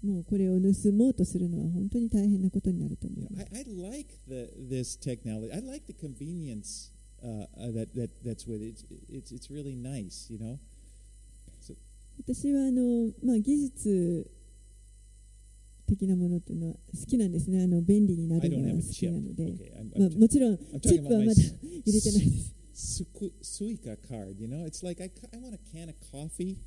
もうこれを盗もうとするのは本当に大変なことになると思います。私はあの、まあ、技術的なものというのは好きなんですねあの便利になるの a 好き.なので、まあ、もちろんチップはまだ入れてないです Suica card. You know, it's like I, I want a can of coffee.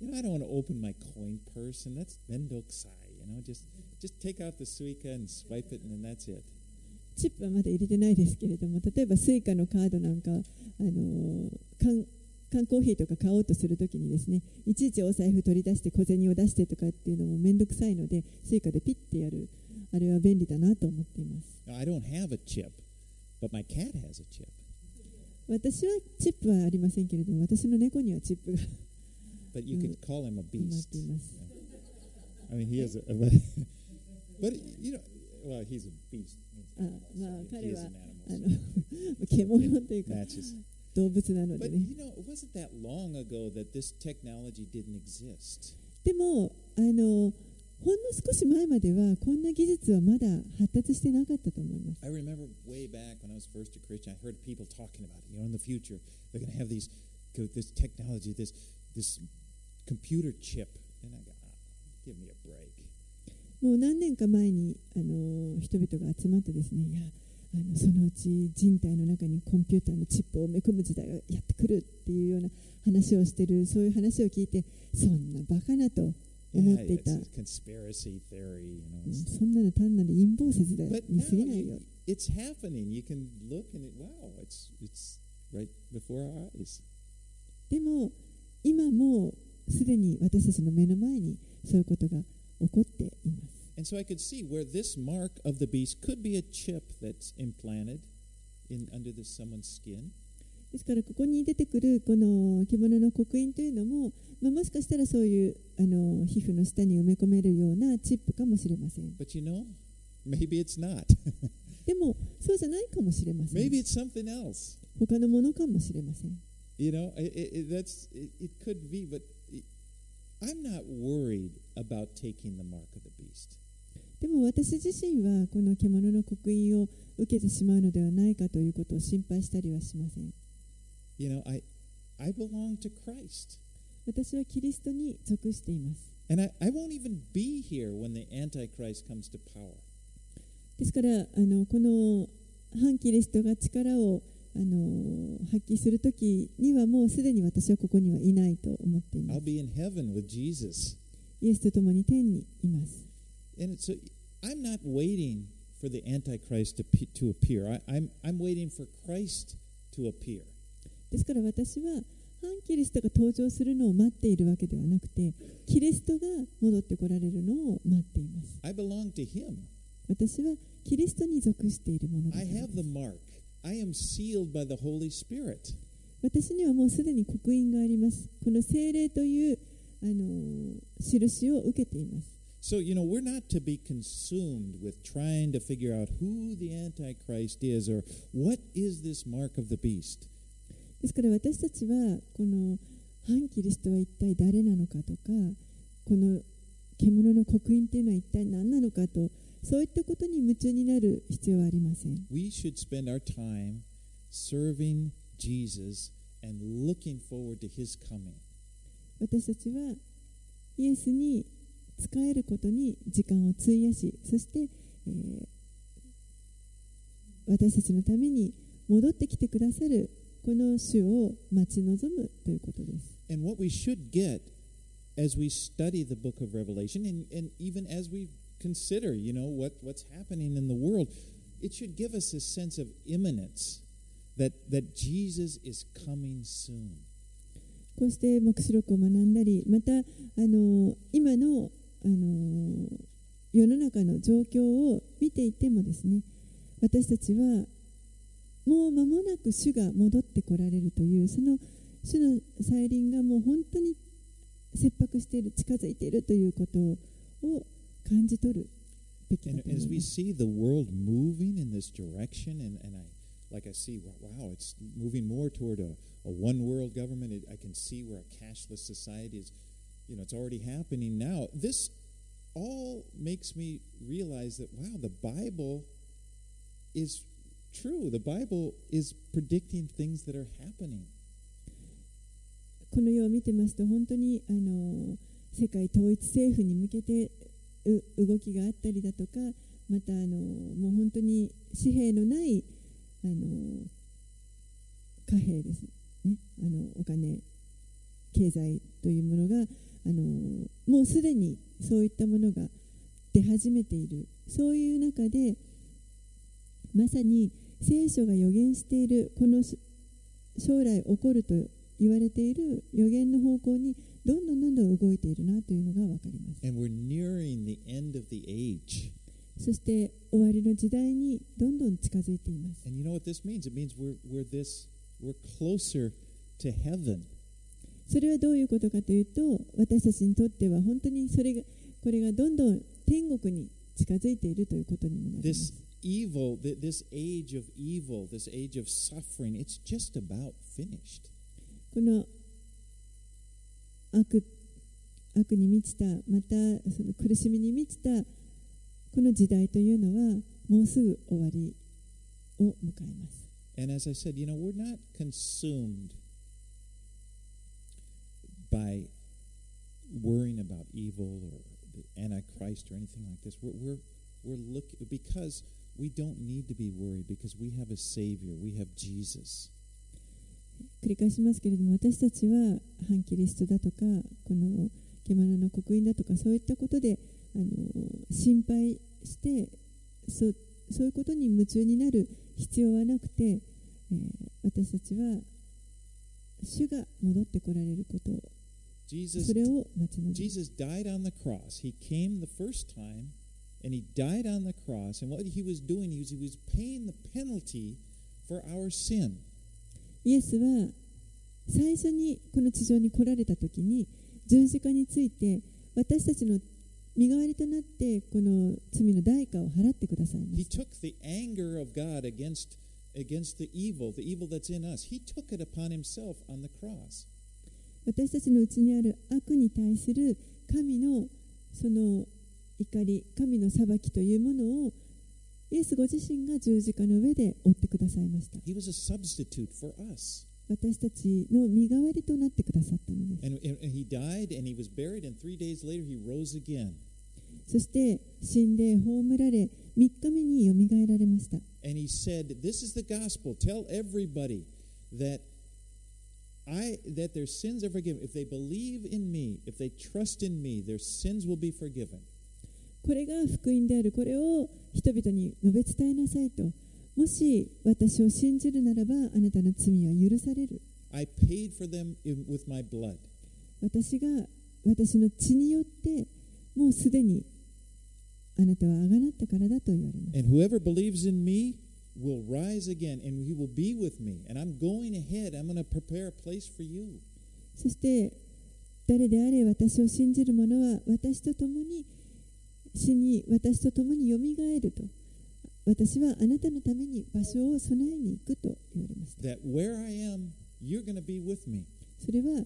You know, I don't want to open my coin purse, and that's mendokusai. You know, just just take out the Suica and swipe it, and then that's it. チップはまだ入れてないですけれども例えばスイカのカードなんか、あの缶缶コーヒーとか買おうとするときにですねいちいちお財布取り出して小銭を出してとかっていうのも面倒くさいのでスイカでピッてやるあれは便利だなと思っています Now, I don't have a chip, but my cat has a chip. 私はチップはありませんけれども私の猫にはチップが But you can call him a beast. I mean, he is a, but you know, well, he's a beast. あまあ彼はあ.の獣というか.動物なので。でもあの、ほんの少し前まではこんな技術はまだ発達してなかったと思います。もう何年か前にあの人々が集まってですね、あのそのうち人体の中にコンピューターのチップを埋め込む時代がやってくるっていうような話をしてるそういう話を聞いてそんなバカなと Yeah, 思っていた、conspiracy theory, you know. そんなの単なる陰謀説だに過ぎないよ it's happening. You can look and it, wow, it's it's right before our eyes. でも今もうすでに私たちの目の前にそういうことが起こっています And so I could see where this mark of the beast could be a chip that's implanted in under the someone's skin. ですからここに出てくるこの獣の刻印というのも、まあ、もしかしたらそういうあの皮膚の下に埋め込めるようなチップかもしれません But you know, maybe it's not. でもそうじゃないかもしれません maybe it's something else. 他のものかもしれません You know, it, it, it- that's it, it could be, but it, I'm not worried about taking the mark of the beast. でも私自身はこの獣の刻印を受けてしまうのではないかということを心配したりはしません You know, I I belong to Christ. 私はキリストに属しています And I, I won't even be here when the Antichrist comes to power. ですからあのこの反キリストが力をあの発揮するときにはもうすでに私はここにはいないと思っていま I'll す be in heaven with Jesus. イエスと共に天にいます And a, I'm not waiting for the Antichrist to, to appear. I, I'm, I'm waiting for Christ to appear. ですから私は反キリストが登場するのを待っているわけではなくてキリストが戻ってこられるのを待っています I belong to Him. 私はキリストに属しているものだ I からで have す the mark. I am sealed by the Holy Spirit. 私にはもうすでに刻印がありますこの聖霊というあの印を受けています So, you know, we're not to be consumed with trying to figure out who the Antichrist is or what is this mark of the beast. ですから私たちはこの反キリストは一体誰なのかとかこの獣の刻印っていうのは一体何なのかとそういったことに夢中になる必要はありません We should spend our time serving Jesus and looking forward to his coming. 私たちはイエスに仕えることに時間を費やしそして、えー私たちのために戻ってきてくださるこの主を待ち望むということです And what we should get as we study the book of Revelation and, and even as we consider, you know, what, what's happening in the world, it should give us a sense of imminence that, that Jesus is coming soon. こうして黙示録を学んだりまたあの今のあの、世の中の状況を見ていてもですね私たちはもう間もなく主が戻ってこられるというその主の再臨がもう本当に切迫している近づいているということを感じ取る。You know, it's already happening now. This all makes me realize that, wow, the Bible is true. The Bible is predicting things that are happening. この世を見てますと本当にあの世界統一政府に向けて動きがあったりだとかまたあのもう本当に紙幣のないあの貨幣ですねあのお金経済というものがあのもうすでにそういったものが出始めているそういう中でまさに聖書が予言しているこのし将来起こると言われている予言の方向にどんどんどんどん動いているなというのが分かります And we're nearing the end of the age. そして終わりの時代にどんどん近づいています And you know what this means? It means we're, we're this, we're closer to heaven. それはどういうことかというと私たちにとっては本当にそれがこれがどんどん天国に近づいているということにもなります evil, th- this age of evil, this age of suffering, it's just about finished. この悪悪に満ちたまたその苦しみに満ちたこの時代というのはもうすぐ終わりを迎えます And as I said, you know, we're not consumed by worrying about evil or the Antichrist or anything like this. We're, we're, we're looking, because we don't need to be worried because we have a Savior, we have Jesus. 繰り返しますけれども私たちは反キリストだとかこの獣の刻印だとかそういったことであの心配してそそういうことに夢中になる必要はなくて、えー私たちは主が戻ってこられること Jesus それを待ち望む Jesus died on the cross. He came the first time and he died on the cross. And what he was doing, he was, he was paying the penalty for our sin. イエスは最初にこの地上に来られた時に十字架について私たちの身代わりとなってこの罪の代価を払ってくださいま He した took the anger of God against against the evil, the evil that's in us. He took it upon himself on the cross. 私たちのうちにある悪に対する神のその怒り神の裁きというものをイエスご自身が十字架の上で追ってくださいました。私たちの身代わりとなってくださったのです。そして死んで葬られ3日目によみがえられました。And he said, This is the gospel. Tell everybody that I that their sins are forgiven. If they believe in me, if they trust in me, their sins will be forgiven. これが福音であるこれを人々に述べ伝えなさいともし私を信じるならばあなたの罪は許される I paid for them in, with my blood. 私が私の血によってもうすでにあなたはあがなったからだと言われます And whoever believes in me will rise again and he will be with me. And I'm going ahead. I'm going to prepare a place for you. そして誰であれ私を信じる者は私と共に死に私と共によみがえると私はあなたのために場所を備えに行くと言われました。Am, それは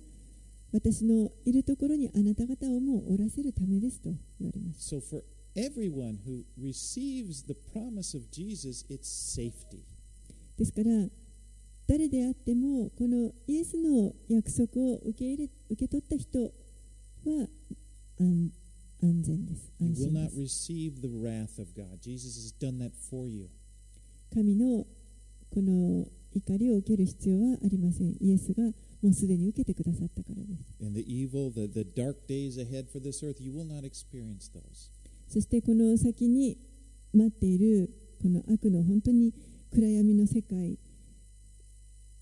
私のいるところにあなた方をもうおらせるためですと言われました。So everyone who receives the promise of Jesus, it's safety. ですから誰であってもこのイエスの約束を受け入れ受け取った人は安安全です。 You 安 will 心で not す。 receive the wrath of God. Jesus has done that for you. 神のこの怒りを受ける必要はありません。イエスがもうすでに受けてくださったからです。 And the evil, the, the dark days ahead for this earth, you will not experience those. そしてこの先に待っているこの悪の本当に暗闇の世界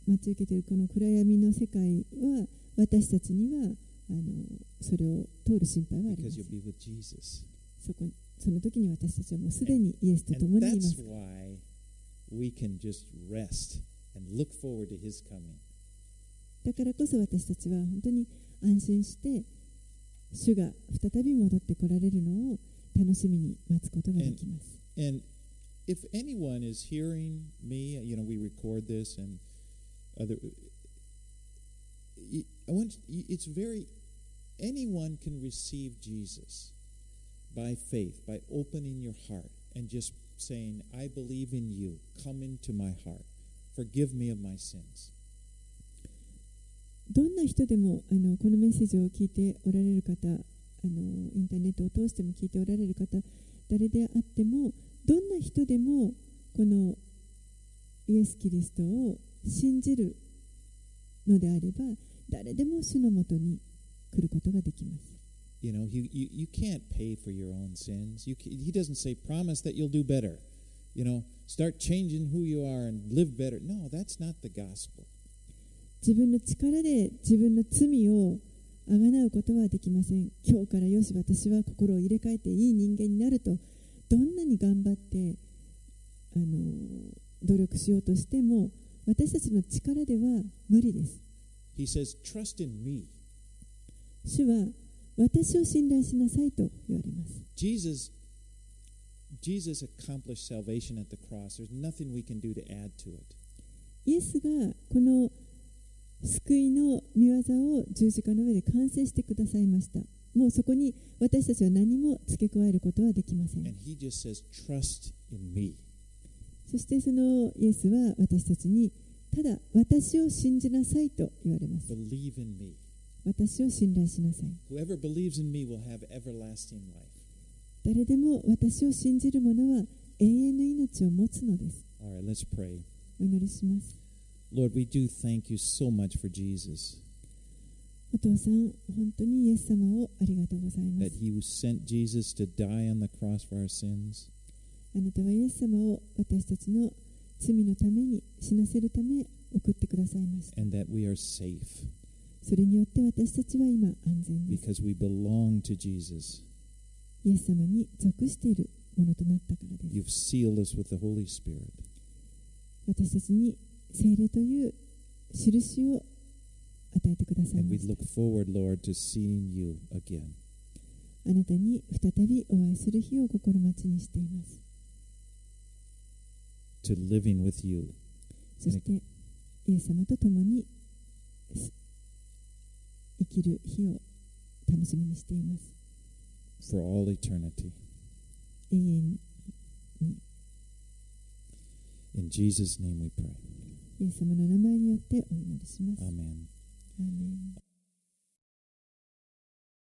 待ち受けているこの暗闇の世界は私たちにはあのそれを通る心配はありません.そこその時に私たちはもうすでにイエスと共にいます we can just rest and look forward to his coming. だからこそ私たちは本当に安心して主が再び戻ってこられるのを楽しみに待つことができます And if anyone is hearing me, you know, we record this and other. I want it's very anyone can receive Jesus by faith by opening your heart and just saying, "I believe in you. Come into my heart. Forgive me of my sins." どんな人でもあのこのメッセージを聞いておられる方あのインターネットを通しても聞いておられる方誰であってもどんな人でもこのイエス・キリストを信じるのであれば誰でも主のもとに来ることができます You know, you, you, you can't pay for your own sins. You ca he doesn't say, promise that you'll do better. You know, start changing who you are and live better. No, that's not the gospel. 自分の力で自分の罪をあがなうことはできません今日からよし私は心を入れ替えていい人間になるとどんなに頑張ってあの努力しようとしても私たちの力では無理です He says, trust in me. 主は私を信頼しなさいと言われます Jesus Jesus accomplished salvation at the cross. There's nothing we can do to add to it. イエスがこの救いの御業を十字架の上で完成してくださいましたもうそこに私たちは何も付け加えることはできません says. そしてそのイエスは私たちにただ私を信じなさいと言われます.私を信頼しなさい.誰でも私を信じる者は永遠の命を持つのです right. お祈りします Lord, we do thank you so much for Jesus, お父さん本当にイエス様をありがとうございま that す he sent Jesus to die on the cross for our sins. あなたはイエス様を私たちの罪のために死なせるため送ってくださいました and that we are safe それによって私たちは今安全です because we belong to Jesus. イエス様に属しているものとなったからです You've sealed us with the Holy Spirit. 私たちに 聖霊という印を与えてくださいました。あなたに再びお会いする日を心待ちにしています。そして、イエス様と共に生きる日を楽しみにしています。For all eternity. In Jesus' イエス様の名前によってお祈りします。アメン